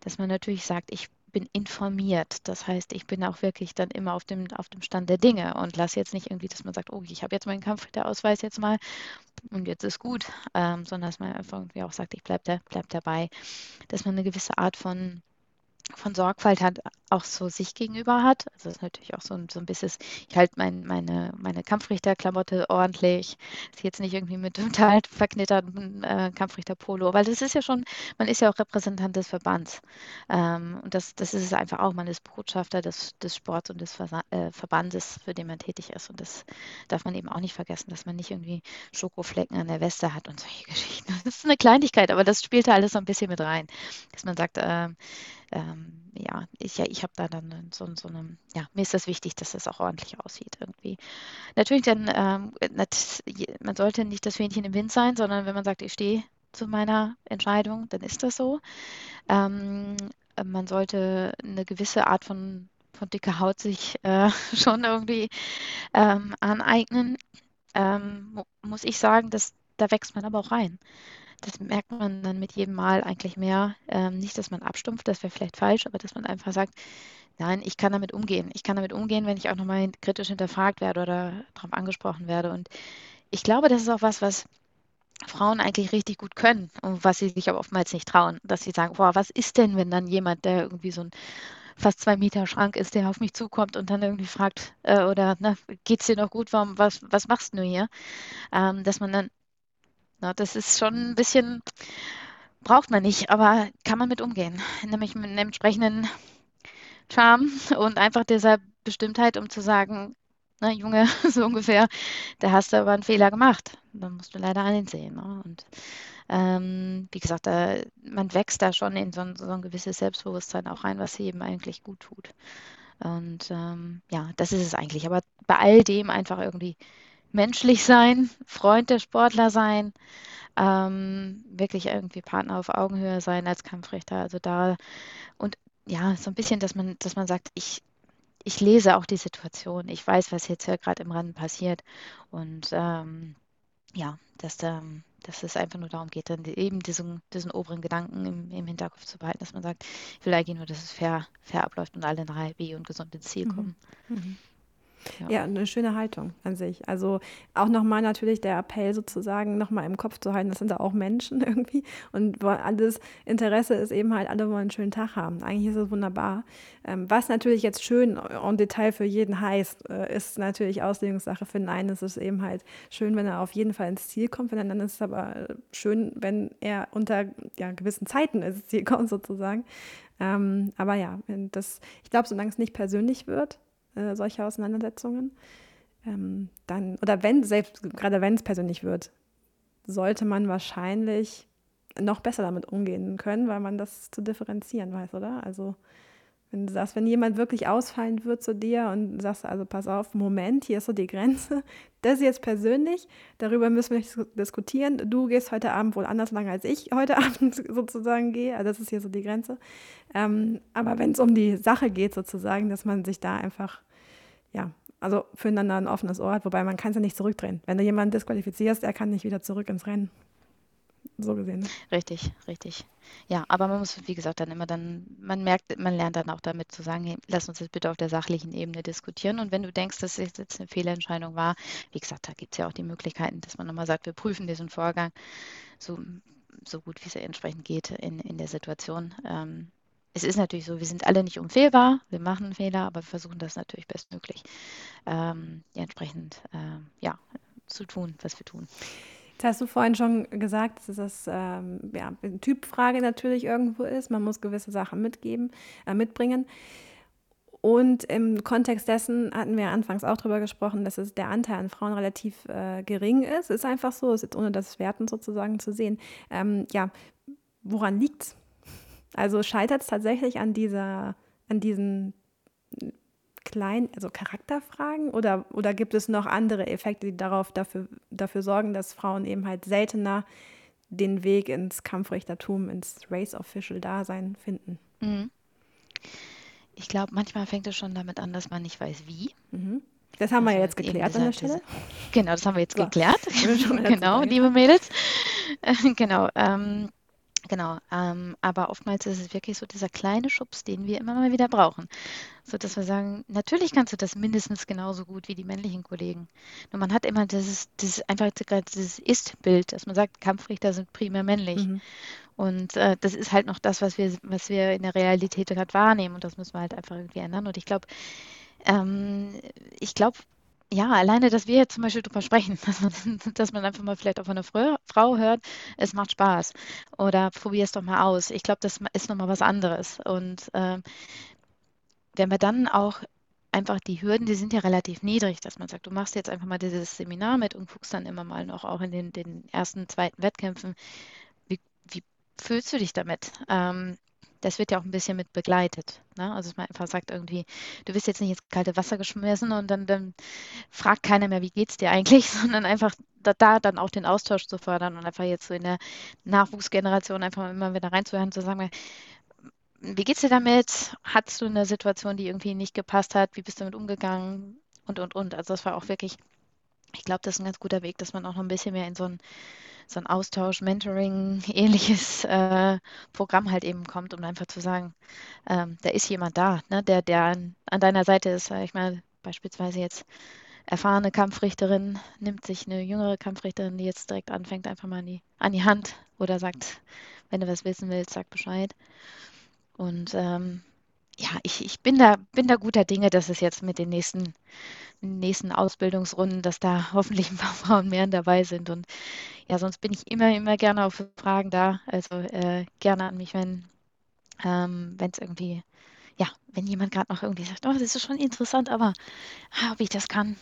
dass man natürlich sagt, ich bin informiert. Das heißt, ich bin auch wirklich dann immer auf dem, auf dem Stand der Dinge und lasse jetzt nicht irgendwie, dass man sagt, oh, ich habe jetzt meinen Kampfrichterausweis jetzt mal und jetzt ist gut, ähm, sondern dass man einfach irgendwie auch sagt, ich bleibe da, bleib dabei, dass man eine gewisse Art von von Sorgfalt hat, auch so sich gegenüber hat. Also das ist natürlich auch so ein, so ein bisschen, ich halte mein, meine, meine Kampfrichterklamotte ordentlich. Ist jetzt nicht irgendwie mit total verknitterten äh, Kampfrichterpolo, weil das ist ja schon, man ist ja auch Repräsentant des Verbands. Ähm, und das, das ist es einfach auch, man ist Botschafter des, des Sports und des Versa äh, Verbandes, für den man tätig ist. Und das darf man eben auch nicht vergessen, dass man nicht irgendwie Schokoflecken an der Weste hat und solche Geschichten. Das ist eine Kleinigkeit, aber das spielt da alles so ein bisschen mit rein. Dass man sagt, äh, ähm, ja, ich, ja, ich habe da dann so, so eine, ja, mir ist das wichtig, dass das auch ordentlich aussieht irgendwie. Natürlich dann, ähm, man sollte nicht das Fähnchen im Wind sein, sondern wenn man sagt, ich stehe zu meiner Entscheidung, dann ist das so. Ähm, man sollte eine gewisse Art von, von dicker Haut sich äh, schon irgendwie ähm, aneignen. Ähm, muss ich sagen, dass da wächst man aber auch rein. Das merkt man dann mit jedem Mal eigentlich mehr. Ähm, nicht, dass man abstumpft, das wäre vielleicht falsch, aber dass man einfach sagt, nein, ich kann damit umgehen. Ich kann damit umgehen, wenn ich auch nochmal kritisch hinterfragt werde oder darauf angesprochen werde. Und ich glaube, das ist auch was, was Frauen eigentlich richtig gut können und was sie sich aber oftmals nicht trauen, dass sie sagen, boah, was ist denn, wenn dann jemand, der irgendwie so ein fast zwei Meter Schrank ist, der auf mich zukommt und dann irgendwie fragt, äh, oder ne, es dir noch gut, warum, was, was machst du hier? Ähm, dass man dann na, das ist schon ein bisschen, braucht man nicht, aber kann man mit umgehen. Nämlich mit einem entsprechenden Charme und einfach dieser Bestimmtheit, um zu sagen, na Junge, so ungefähr, da hast du aber einen Fehler gemacht. Dann musst du leider einsehen. Ne? Und Ähm, wie gesagt, da, man wächst da schon in so ein, so ein gewisses Selbstbewusstsein auch rein, was eben eigentlich gut tut. Und ähm, ja, das ist es eigentlich. Aber bei all dem einfach irgendwie menschlich sein, Freund der Sportler sein, ähm, wirklich irgendwie Partner auf Augenhöhe sein als Kampfrichter. Also da und ja, so ein bisschen, dass man, dass man sagt, ich, ich lese auch die Situation, ich weiß, was jetzt hier gerade im Rennen passiert. Und ähm, ja, dass, ähm, dass es einfach nur darum geht, dann eben diesen, diesen oberen Gedanken im, im Hinterkopf zu behalten, dass man sagt, ich will eigentlich nur, dass es fair, fair abläuft und alle drei B und gesund ins Ziel mhm. kommen. Mhm. Ja. ja, eine schöne Haltung an sich. Also auch nochmal natürlich der Appell sozusagen nochmal im Kopf zu halten, das sind da auch Menschen irgendwie und alles Interesse ist eben halt, alle wollen einen schönen Tag haben. Eigentlich ist es wunderbar. Ähm, was natürlich jetzt schön en Detail für jeden heißt, äh, ist natürlich Auslegungssache. Für den einen ist es eben halt schön, wenn er auf jeden Fall ins Ziel kommt, für den anderen ist es aber schön, wenn er unter ja, gewissen Zeiten ins Ziel kommt sozusagen. Ähm, aber ja, das, ich glaube, solange es nicht persönlich wird, äh, solche Auseinandersetzungen. Ähm, dann, oder wenn, selbst gerade wenn es persönlich wird, sollte man wahrscheinlich noch besser damit umgehen können, weil man das zu differenzieren weiß, oder? Also wenn du sagst, wenn jemand wirklich ausfallend wird zu dir und sagst, also pass auf, Moment, hier ist so die Grenze, das ist jetzt persönlich, darüber müssen wir nicht diskutieren. Du gehst heute Abend wohl anders lang, als ich heute Abend sozusagen gehe, also das ist hier so die Grenze. Ähm, aber wenn es um die Sache geht sozusagen, dass man sich da einfach ja, also füreinander ein offenes Ohr hat, wobei man kann es ja nicht zurückdrehen. Wenn du jemanden disqualifizierst, er kann nicht wieder zurück ins Rennen. So gesehen. Ne? Richtig, richtig. Ja, aber man muss, wie gesagt, dann immer dann, man merkt, man lernt dann auch damit zu sagen, hey, lass uns das bitte auf der sachlichen Ebene diskutieren. Und wenn du denkst, dass es jetzt eine Fehlentscheidung war, wie gesagt, da gibt es ja auch die Möglichkeiten, dass man nochmal sagt, wir prüfen diesen Vorgang so, so gut, wie es entsprechend geht in, in der Situation. Ähm, es ist natürlich so, wir sind alle nicht unfehlbar, wir machen Fehler, aber wir versuchen das natürlich bestmöglich ähm, entsprechend äh, ja, zu tun, was wir tun. Jetzt hast du vorhin schon gesagt, dass das ähm, ja, eine Typfrage natürlich irgendwo ist. Man muss gewisse Sachen mitgeben, äh, mitbringen. Und im Kontext dessen hatten wir anfangs auch darüber gesprochen, dass es der Anteil an Frauen relativ äh, gering ist. Ist einfach so, ist jetzt ohne das Werten sozusagen zu sehen. Ähm, ja, woran liegt es? Also scheitert es tatsächlich an dieser, an diesen kleinen, also Charakterfragen oder, oder gibt es noch andere Effekte, die darauf dafür, dafür sorgen, dass Frauen eben halt seltener den Weg ins Kampfrichtertum, ins Race Official Dasein finden? Mhm. Ich glaube, manchmal fängt es schon damit an, dass man nicht weiß, wie. Mhm. Das haben also wir ja jetzt geklärt an der Stelle. Genau, das haben wir jetzt so. geklärt. genau, liebe Mädels. genau. Ähm, Genau, ähm, aber oftmals ist es wirklich so dieser kleine Schubs, den wir immer mal wieder brauchen. So dass wir sagen, natürlich kannst du das mindestens genauso gut wie die männlichen Kollegen. Nur man hat immer dieses, dieses einfach dieses Ist-Bild, dass man sagt, Kampfrichter sind primär männlich. Mhm. Und äh, das ist halt noch das, was wir, was wir in der Realität gerade wahrnehmen. Und das müssen wir halt einfach irgendwie ändern. Und ich glaube, ähm, ich glaube, ja, alleine, dass wir jetzt zum Beispiel drüber sprechen, dass man, dass man einfach mal vielleicht auf eine Frau hört, es macht Spaß. Oder probier es doch mal aus. Ich glaube, das ist nochmal was anderes. Und äh, wenn wir dann auch einfach die Hürden, die sind ja relativ niedrig, dass man sagt, du machst jetzt einfach mal dieses Seminar mit und guckst dann immer mal noch auch in den, den ersten, zweiten Wettkämpfen, wie, wie fühlst du dich damit? Ähm, das wird ja auch ein bisschen mit begleitet. Ne? Also dass man einfach sagt irgendwie, du bist jetzt nicht ins kalte Wasser geschmissen und dann, dann fragt keiner mehr, wie geht's dir eigentlich, sondern einfach da, da, dann auch den Austausch zu fördern und einfach jetzt so in der Nachwuchsgeneration einfach immer wieder reinzuhören, zu sagen, wie geht's dir damit? Hattest du eine Situation, die irgendwie nicht gepasst hat? Wie bist du damit umgegangen? Und, und, und. Also das war auch wirklich, ich glaube, das ist ein ganz guter Weg, dass man auch noch ein bisschen mehr in so ein so ein Austausch, Mentoring, ähnliches äh, Programm halt eben kommt, um einfach zu sagen, ähm, da ist jemand da, ne, der, der an, an deiner Seite ist, sag ich mal, beispielsweise jetzt erfahrene Kampfrichterin nimmt sich eine jüngere Kampfrichterin, die jetzt direkt anfängt, einfach mal an die, an die Hand oder sagt, wenn du was wissen willst, sag Bescheid. Und ähm, ja, ich, ich bin da, bin da guter Dinge, dass es jetzt mit den nächsten, nächsten Ausbildungsrunden, dass da hoffentlich ein paar Frauen mehr dabei sind. Und ja, sonst bin ich immer, immer gerne auf Fragen da. Also äh, gerne an mich, wenn ähm, es irgendwie, ja, wenn jemand gerade noch irgendwie sagt, oh, das ist schon interessant, aber ah, ob ich das kann,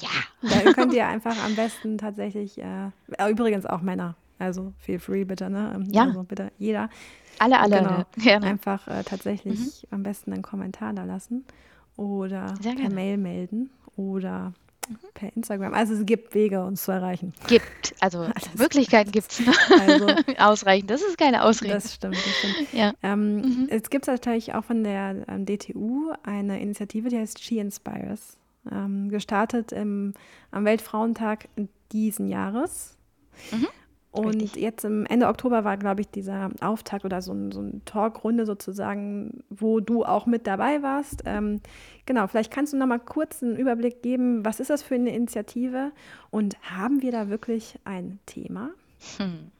ja. Da könnt ihr einfach am besten tatsächlich, äh, übrigens auch Männer, Also feel free bitte, ne? Ähm, ja. Also bitte jeder. Alle, alle. Genau. Gerne. Einfach äh, tatsächlich mhm. am besten einen Kommentar da lassen oder per Mail melden oder. Per Instagram. Also es gibt Wege, uns zu erreichen. Gibt, also Alles Möglichkeiten gibt es. Also, Ausreichend, das ist keine Ausrede. Das stimmt, das stimmt. Ja. Ähm, mhm. Es gibt natürlich auch von der ähm, DTU eine Initiative, die heißt She Inspires. Ähm, gestartet im, am Weltfrauentag diesen Jahres. Mhm. Und Richtig. jetzt im Ende Oktober war, glaube ich, dieser Auftakt oder so, ein, so eine Talkrunde sozusagen, wo du auch mit dabei warst. Ähm, genau, vielleicht kannst du noch mal kurz einen Überblick geben, was ist das für eine Initiative und haben wir da wirklich ein Thema? Hm.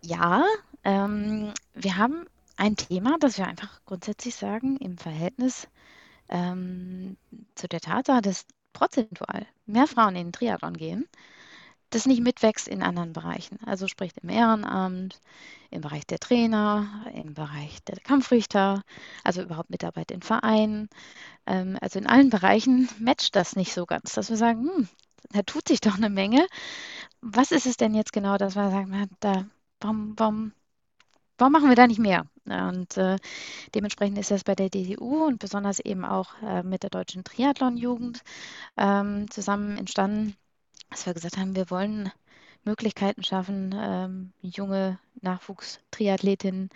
Ja, ähm, wir haben ein Thema, das wir einfach grundsätzlich sagen, im Verhältnis ähm, zu der Tatsache, dass prozentual mehr Frauen in den Triathlon gehen, das nicht mitwächst in anderen Bereichen. Also sprich im Ehrenamt, im Bereich der Trainer, im Bereich der Kampfrichter, also überhaupt Mitarbeit in Vereinen. Ähm, also in allen Bereichen matcht das nicht so ganz, dass wir sagen, hm, da tut sich doch eine Menge. Was ist es denn jetzt genau, dass wir sagen, da, warum, warum, warum machen wir da nicht mehr? Und äh, dementsprechend ist das bei der DDU und besonders eben auch äh, mit der Deutschen Triathlon-Jugend ähm, zusammen entstanden, dass wir gesagt haben, wir wollen Möglichkeiten schaffen, ähm, junge Nachwuchstriathletinnen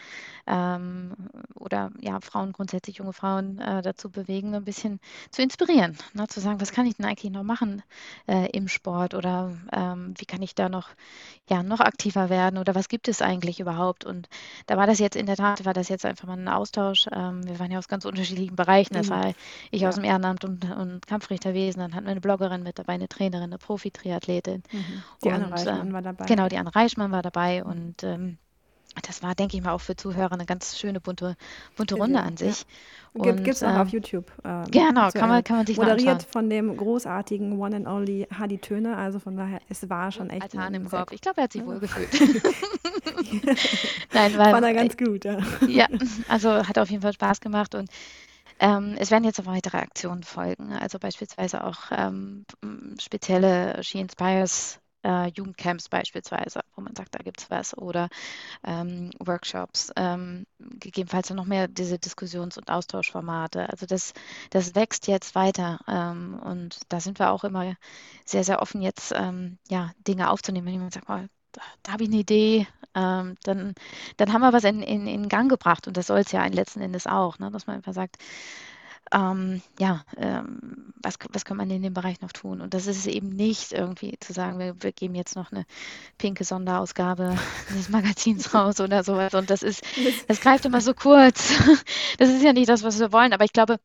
ähm, oder ja, Frauen grundsätzlich, junge Frauen äh, dazu bewegen, ein bisschen zu inspirieren, ne? zu sagen, was kann ich denn eigentlich noch machen äh, im Sport oder ähm, wie kann ich da noch, ja, noch aktiver werden oder was gibt es eigentlich überhaupt? Und da war das jetzt in der Tat, war das jetzt einfach mal ein Austausch. Ähm, wir waren ja aus ganz unterschiedlichen Bereichen. Das mhm. war ich ja. aus dem Ehrenamt und, und Kampfrichterwesen, dann hatten wir eine Bloggerin mit dabei, eine Trainerin, eine Profi-Triathletin. Mhm. Die und, Anne Reichmann ähm, war dabei. Genau, die Anne Reichmann war dabei und ähm, das war, denke ich mal, auch für Zuhörer eine ganz schöne bunte, bunte Runde an sich. Ja. Gibt es auch äh, auf YouTube. Ähm, genau, kann man, kann man sich Moderiert von dem großartigen One and Only Hadi Töne. Also von daher, es war schon echt. Altan im Kopf. Ich glaube, er hat sich ja. wohl gefühlt. Nein, war, Fand er ganz gut, ja. ja, also hat auf jeden Fall Spaß gemacht und ähm, es werden jetzt auch weitere Aktionen folgen. Also beispielsweise auch ähm, spezielle She Inspires äh, Jugendcamps beispielsweise, wo man sagt, da gibt es was, oder ähm, Workshops, ähm, gegebenenfalls noch mehr diese Diskussions- und Austauschformate. Also das, das wächst jetzt weiter ähm, und da sind wir auch immer sehr, sehr offen, jetzt ähm, ja, Dinge aufzunehmen. Wenn jemand sagt, oh, da, habe ich eine Idee, ähm, dann, dann haben wir was in, in, in Gang gebracht und das soll es ja letzten Endes auch, ne? dass man einfach sagt, ähm, ja, ähm, was, was kann man in dem Bereich noch tun? Und das ist eben nicht irgendwie zu sagen, wir, wir geben jetzt noch eine pinke Sonderausgabe des Magazins raus oder sowas. Und das ist, das greift immer so kurz. Das ist ja nicht das, was wir wollen. Aber ich glaube,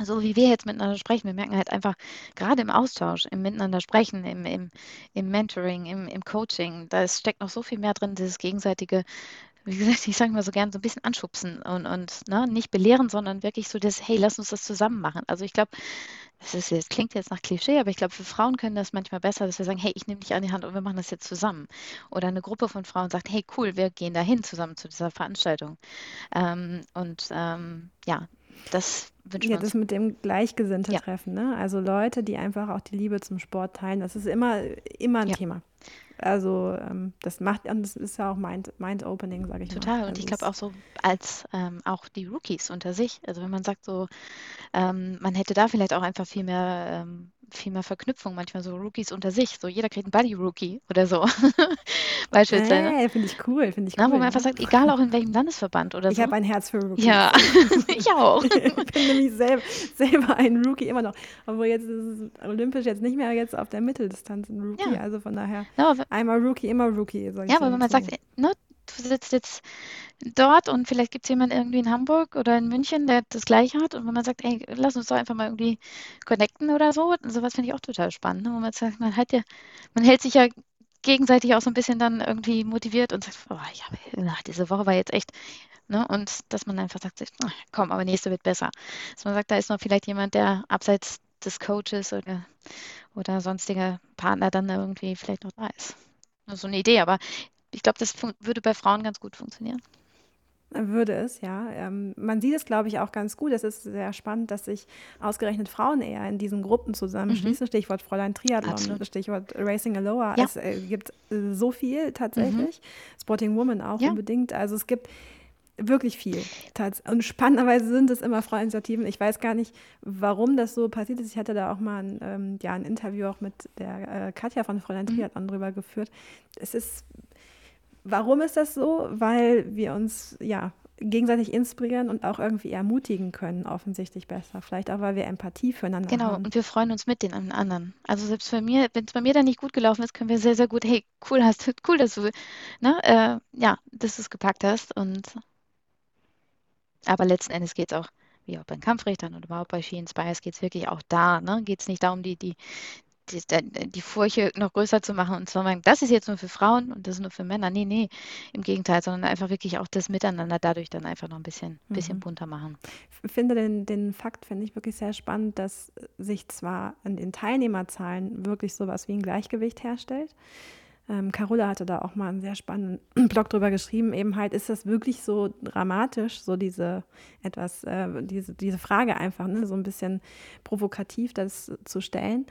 so wie wir jetzt miteinander sprechen, wir merken halt einfach, gerade im Austausch, im Miteinander sprechen, im, im, im Mentoring, im, im Coaching, da steckt noch so viel mehr drin, dieses gegenseitige wie gesagt, ich sage mal so gern, so ein bisschen anschubsen und, und ne, nicht belehren, sondern wirklich so das, hey, lass uns das zusammen machen. Also ich glaube, das, ist, das klingt jetzt nach Klischee, aber ich glaube, für Frauen können das manchmal besser, dass wir sagen, hey, ich nehme dich an die Hand und wir machen das jetzt zusammen. Oder eine Gruppe von Frauen sagt, hey, cool, wir gehen dahin zusammen zu dieser Veranstaltung. Ähm, und ähm, ja, das wünschen ja, das mit dem Gleichgesinnte ja. treffen, ne? Also Leute, die einfach auch die Liebe zum Sport teilen, das ist immer, immer ein ja. Thema. Also ähm, das macht, und das ist ja auch mind-opening, mind sage ich Total. mal. Total. Und ich glaube auch so als ähm, auch die Rookies unter sich. Also wenn man sagt so, ähm, man hätte da vielleicht auch einfach viel mehr ähm, viel mehr Verknüpfung, manchmal so Rookies unter sich. So jeder kriegt einen Buddy-Rookie oder so. Beispielsweise. Hey, finde ich cool, finde ich cool. Na, wo man einfach sagt, egal auch in welchem Landesverband oder ich so. Ich habe ein Herz für Rookies. Ja, ich auch. ich bin nämlich selber, selber ein Rookie immer noch. Obwohl jetzt ist es olympisch jetzt nicht mehr jetzt auf der Mitteldistanz ein Rookie. Ja. Also von daher ja, einmal Rookie, immer Rookie. ja, aber wenn man sagt, ne, sitzt jetzt dort und vielleicht gibt es jemanden irgendwie in Hamburg oder in München, der das gleiche hat und wenn man sagt, ey, lass uns doch einfach mal irgendwie connecten oder so, und sowas finde ich auch total spannend, ne? wo man sagt, man hat ja, man hält sich ja gegenseitig auch so ein bisschen dann irgendwie motiviert und sagt, oh, ja, diese Woche war jetzt echt, ne? und dass man einfach sagt, komm, aber nächste wird besser. Dass man sagt, da ist noch vielleicht jemand, der abseits des Coaches oder, oder sonstiger Partner dann irgendwie vielleicht noch da ist. Nur so eine Idee, aber ich glaube, das würde bei Frauen ganz gut funktionieren. Würde es, ja. Ähm, man sieht es, glaube ich, auch ganz gut. Es ist sehr spannend, dass sich ausgerechnet Frauen eher in diesen Gruppen zusammenschließen. Mhm. Stichwort Fräulein Triathlon, Absolut. Stichwort Racing Aloha. Ja. Es äh, gibt äh, so viel tatsächlich. Mhm. Sporting Woman auch ja. unbedingt. Also es gibt wirklich viel. Und spannenderweise sind es immer Fraueninitiativen. Ich weiß gar nicht, warum das so passiert ist. Ich hatte da auch mal ein, ähm, ja, ein Interview auch mit der äh, Katja von Fräulein mhm. Triathlon mhm. drüber geführt. Es ist Warum ist das so? Weil wir uns ja gegenseitig inspirieren und auch irgendwie ermutigen können, offensichtlich besser. Vielleicht auch, weil wir Empathie füreinander genau, haben. Genau, und wir freuen uns mit den anderen. Also selbst bei mir, wenn es bei mir dann nicht gut gelaufen ist, können wir sehr, sehr gut, hey, cool hast cool, dass du, ne, äh, ja, dass du es gepackt hast. Und aber letzten Endes geht es auch, wie auch bei Kampfrichtern und überhaupt bei She Inspires, geht es wirklich auch da, ne? Geht es nicht darum, die, die, die, die Furche noch größer zu machen und zu sagen, das ist jetzt nur für Frauen und das ist nur für Männer. Nee, nee, im Gegenteil, sondern einfach wirklich auch das Miteinander dadurch dann einfach noch ein bisschen, mhm. bisschen bunter machen. Ich finde den, den Fakt, finde ich wirklich sehr spannend, dass sich zwar in den Teilnehmerzahlen wirklich sowas wie ein Gleichgewicht herstellt. Ähm, Carola hatte da auch mal einen sehr spannenden Blog drüber geschrieben. Eben halt, ist das wirklich so dramatisch, so diese etwas, äh, diese, diese Frage einfach, ne, so ein bisschen provokativ das zu stellen.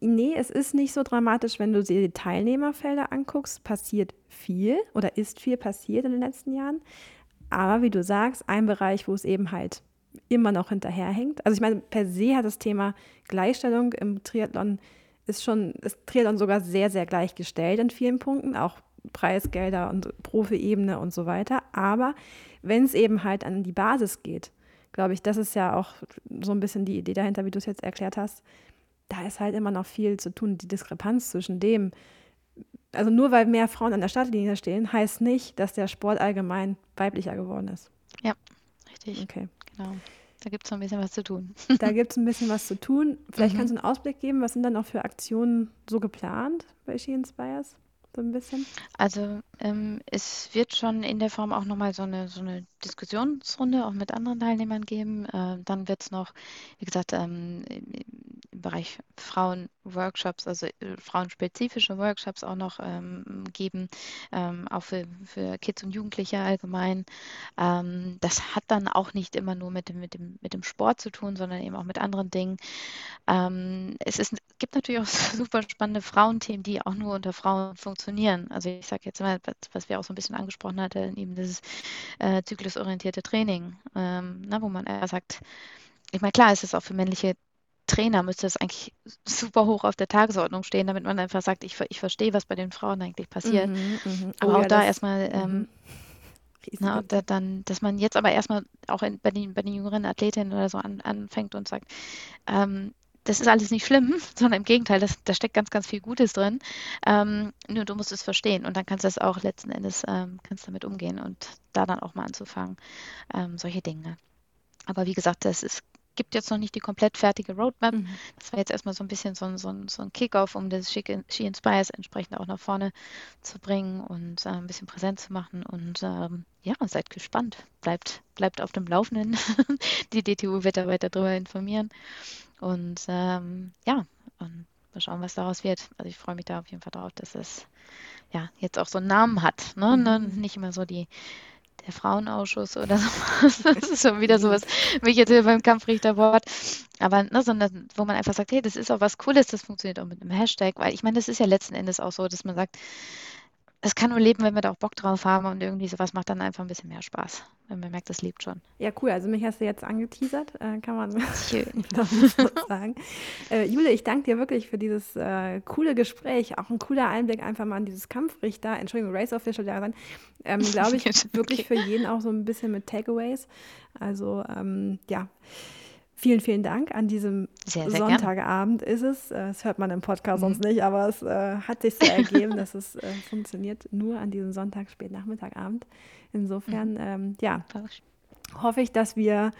Nee, es ist nicht so dramatisch, wenn du dir die Teilnehmerfelder anguckst. Passiert viel oder ist viel passiert in den letzten Jahren. Aber wie du sagst, ein Bereich, wo es eben halt immer noch hinterherhängt. Also ich meine, per se hat das Thema Gleichstellung im Triathlon ist schon, ist Triathlon sogar sehr, sehr gleichgestellt in vielen Punkten, auch Preisgelder und Profi-Ebene und so weiter. Aber wenn es eben halt an die Basis geht, glaube ich, das ist ja auch so ein bisschen die Idee dahinter, wie du es jetzt erklärt hast, da ist halt immer noch viel zu tun. Die Diskrepanz zwischen dem, also nur weil mehr Frauen an der Startlinie stehen, heißt nicht, dass der Sport allgemein weiblicher geworden ist. Ja, richtig. Okay. Genau. Da gibt es noch ein bisschen was zu tun. Da gibt es ein bisschen was zu tun. Vielleicht mhm. kannst du einen Ausblick geben, was sind dann auch für Aktionen so geplant bei She Inspires? So ein bisschen? Also ähm, es wird schon in der Form auch nochmal so eine, so eine Diskussionsrunde auch mit anderen Teilnehmern geben. Äh, dann wird es noch, wie gesagt, ähm, im Bereich Frauen-Workshops, also äh, frauenspezifische Workshops auch noch ähm, geben, ähm, auch für, für Kids und Jugendliche allgemein. Ähm, das hat dann auch nicht immer nur mit dem, mit, dem, mit dem Sport zu tun, sondern eben auch mit anderen Dingen. Ähm, es ist, gibt natürlich auch super spannende Frauenthemen, die auch nur unter Frauen funktionieren. Also ich sage jetzt mal, was, was, wir auch so ein bisschen angesprochen hatten, eben dieses äh, zyklusorientierte Training, ähm, na, wo man eher sagt, ich meine, klar ist es auch für männliche Trainer müsste das eigentlich super hoch auf der Tagesordnung stehen, damit man einfach sagt, ich, ich verstehe, was bei den Frauen eigentlich passiert. Mhm, mh. Aber oh, auch ja, da erstmal, ähm, mhm. na, da, dann, dass man jetzt aber erstmal auch in, bei, den, bei den jüngeren Athletinnen oder so an, anfängt und sagt, ähm, das ist alles nicht schlimm, sondern im Gegenteil, das, da steckt ganz, ganz viel Gutes drin. Ähm, nur du musst es verstehen und dann kannst du das auch letzten Endes ähm, kannst damit umgehen und da dann auch mal anzufangen, ähm, solche Dinge. Aber wie gesagt, das ist gibt jetzt noch nicht die komplett fertige Roadmap. Mhm. Das war jetzt erstmal so ein bisschen so ein, so ein, so ein Kickoff, um das She Inspires entsprechend auch nach vorne zu bringen und äh, ein bisschen präsent zu machen. Und ähm, ja, seid gespannt. Bleibt, bleibt auf dem Laufenden. die DTU wird da weiter darüber informieren. Und ähm, ja, und mal schauen, was daraus wird. Also ich freue mich da auf jeden Fall drauf, dass es ja jetzt auch so einen Namen hat. Ne? Mhm. Nicht immer so die der Frauenausschuss oder sowas. Das ist schon wieder sowas, wie ich jetzt hier beim Kampfrichterwort. Aber, ne, sondern wo man einfach sagt, hey, das ist auch was Cooles, das funktioniert auch mit einem Hashtag, weil ich meine, das ist ja letzten Endes auch so, dass man sagt, es kann nur leben, wenn wir da auch Bock drauf haben und irgendwie sowas macht dann einfach ein bisschen mehr Spaß, wenn man merkt, es lebt schon. Ja, cool. Also mich hast du jetzt angeteasert, äh, kann man Schön. sagen. Äh, Jule, ich danke dir wirklich für dieses äh, coole Gespräch, auch ein cooler Einblick einfach mal in dieses Kampfrichter, Entschuldigung, Race Official daran. Ähm, Glaube ich, wirklich für jeden auch so ein bisschen mit Takeaways. Also ähm, ja. Vielen, vielen Dank. An diesem sehr, sehr Sonntagabend gern. ist es. Äh, das hört man im Podcast mhm. sonst nicht, aber es äh, hat sich so ergeben, dass es äh, funktioniert nur an diesem Sonntag, Spätnachmittagabend. Insofern, mhm. ähm, ja, hoffe ich, dass wir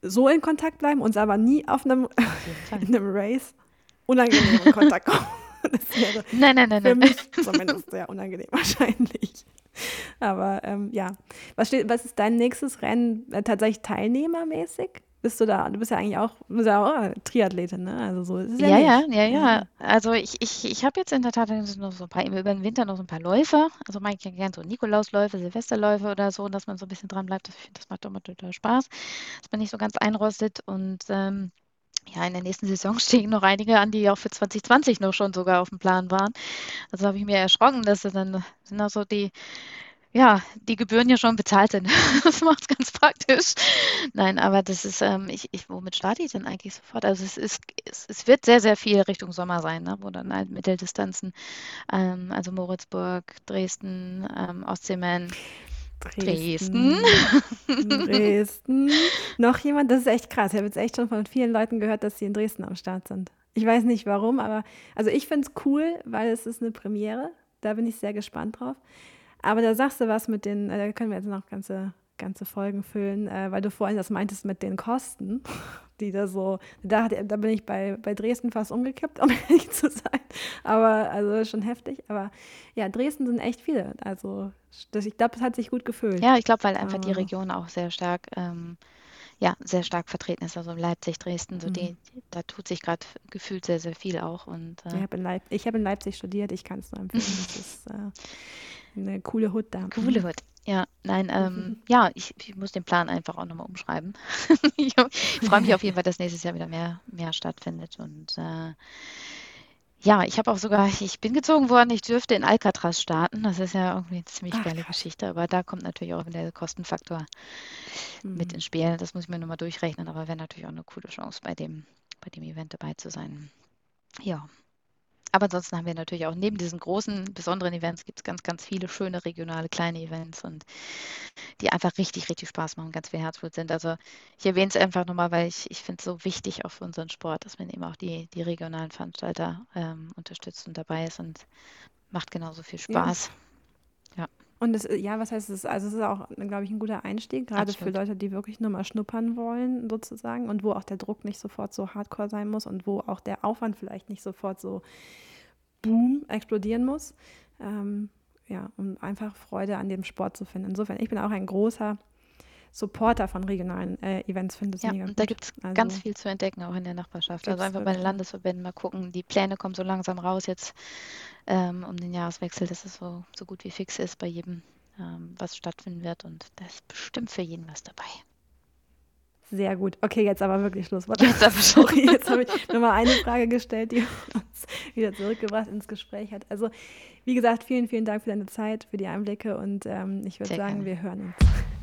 so in Kontakt bleiben, uns aber nie auf einem, in einem Race unangenehm in Kontakt kommen. nein, nein, nein, für nein. mich zumindest sehr unangenehm wahrscheinlich. Aber ähm, ja, was, steht, was ist dein nächstes Rennen äh, tatsächlich teilnehmermäßig? Bist du da, du bist ja eigentlich auch, bist ja auch Triathletin, ne? Also so ist es ja, Ja, nicht. ja, ja, ja. Also ich, ich, ich habe jetzt in der Tat noch so ein paar, über den Winter noch so ein paar Läufe. Also ich ja gerne so Nikolausläufe, Silvesterläufe oder so, dass man so ein bisschen dran bleibt. Ich finde, das macht immer total Spaß, dass man nicht so ganz einrostet. Und ähm, ja, in der nächsten Saison stehen noch einige an, die auch für 2020 noch schon sogar auf dem Plan waren. Also habe ich mir erschrocken, dass das dann sind auch so die ja, die Gebühren ja schon bezahlt sind. Das macht es ganz praktisch. Nein, aber das ist, ähm, ich, ich, womit starte ich denn eigentlich sofort? Also es ist, es, es wird sehr, sehr viel Richtung Sommer sein, ne? wo dann halt Mitteldistanzen, ähm, also Moritzburg, Dresden, ähm, Ostseemann, Dresden. Dresden. Dresden. Noch jemand, das ist echt krass. Ich habe jetzt echt schon von vielen Leuten gehört, dass sie in Dresden am Start sind. Ich weiß nicht warum, aber also ich finde es cool, weil es ist eine Premiere. Da bin ich sehr gespannt drauf. Aber da sagst du was mit den, äh, da können wir jetzt noch ganze, ganze Folgen füllen, äh, weil du vorhin das meintest mit den Kosten, die da so, da, da bin ich bei, bei Dresden fast umgekippt, um ehrlich zu sein. Aber also schon heftig. Aber ja, Dresden sind echt viele. Also das, ich glaube, das hat sich gut gefühlt. Ja, ich glaube, weil einfach die Region auch sehr stark, ähm, ja, sehr stark vertreten ist. Also Leipzig, Dresden, so mhm. die, da tut sich gerade gefühlt sehr, sehr viel auch. Und, äh, ich habe in, Leip hab in Leipzig studiert, ich kann es nur empfehlen. das ist, äh, eine coole Hut da. Coole Hut. Ja, nein, ähm, mhm. ja, ich, ich, muss den Plan einfach auch nochmal umschreiben. ich freue mich auf jeden Fall, dass nächstes Jahr wieder mehr, mehr stattfindet. Und äh, ja, ich habe auch sogar, ich bin gezogen worden, ich dürfte in Alcatraz starten. Das ist ja irgendwie eine ziemlich Ach, geile krass. Geschichte, aber da kommt natürlich auch wieder der Kostenfaktor mhm. mit ins Spiel. Das muss ich mir nochmal durchrechnen, aber wäre natürlich auch eine coole Chance, bei dem, bei dem Event dabei zu sein. Ja, aber ansonsten haben wir natürlich auch neben diesen großen, besonderen Events gibt es ganz, ganz viele schöne regionale kleine Events und die einfach richtig, richtig Spaß machen, ganz viel Herzblut sind. Also ich erwähne es einfach nochmal, weil ich, ich finde es so wichtig auch für unseren Sport, dass man eben auch die, die regionalen Veranstalter ähm, unterstützt und dabei ist und macht genauso viel Spaß. Ja. ja. Und es, ja, was heißt es? Also es ist auch, glaube ich, ein guter Einstieg, gerade Absolut. für Leute, die wirklich nur mal schnuppern wollen, sozusagen, und wo auch der Druck nicht sofort so hardcore sein muss und wo auch der Aufwand vielleicht nicht sofort so boom explodieren muss. Ähm, ja, um einfach Freude an dem Sport zu finden. Insofern, ich bin auch ein großer Supporter von regionalen äh, Events, finde ja, mega gut. Da gibt es also, ganz viel zu entdecken, auch in der Nachbarschaft. Also einfach bei den Landesverbänden mal gucken. Die Pläne kommen so langsam raus jetzt ähm, um den Jahreswechsel, dass es so, so gut wie fix ist bei jedem, ähm, was stattfinden wird. Und da ist bestimmt für jeden was dabei. Sehr gut. Okay, jetzt aber wirklich Schluss. Jetzt Sorry, jetzt habe ich nochmal eine Frage gestellt, die uns wieder zurückgebracht ins Gespräch hat. Also, wie gesagt, vielen, vielen Dank für deine Zeit, für die Einblicke und ähm, ich würde sagen, gerne. wir hören uns.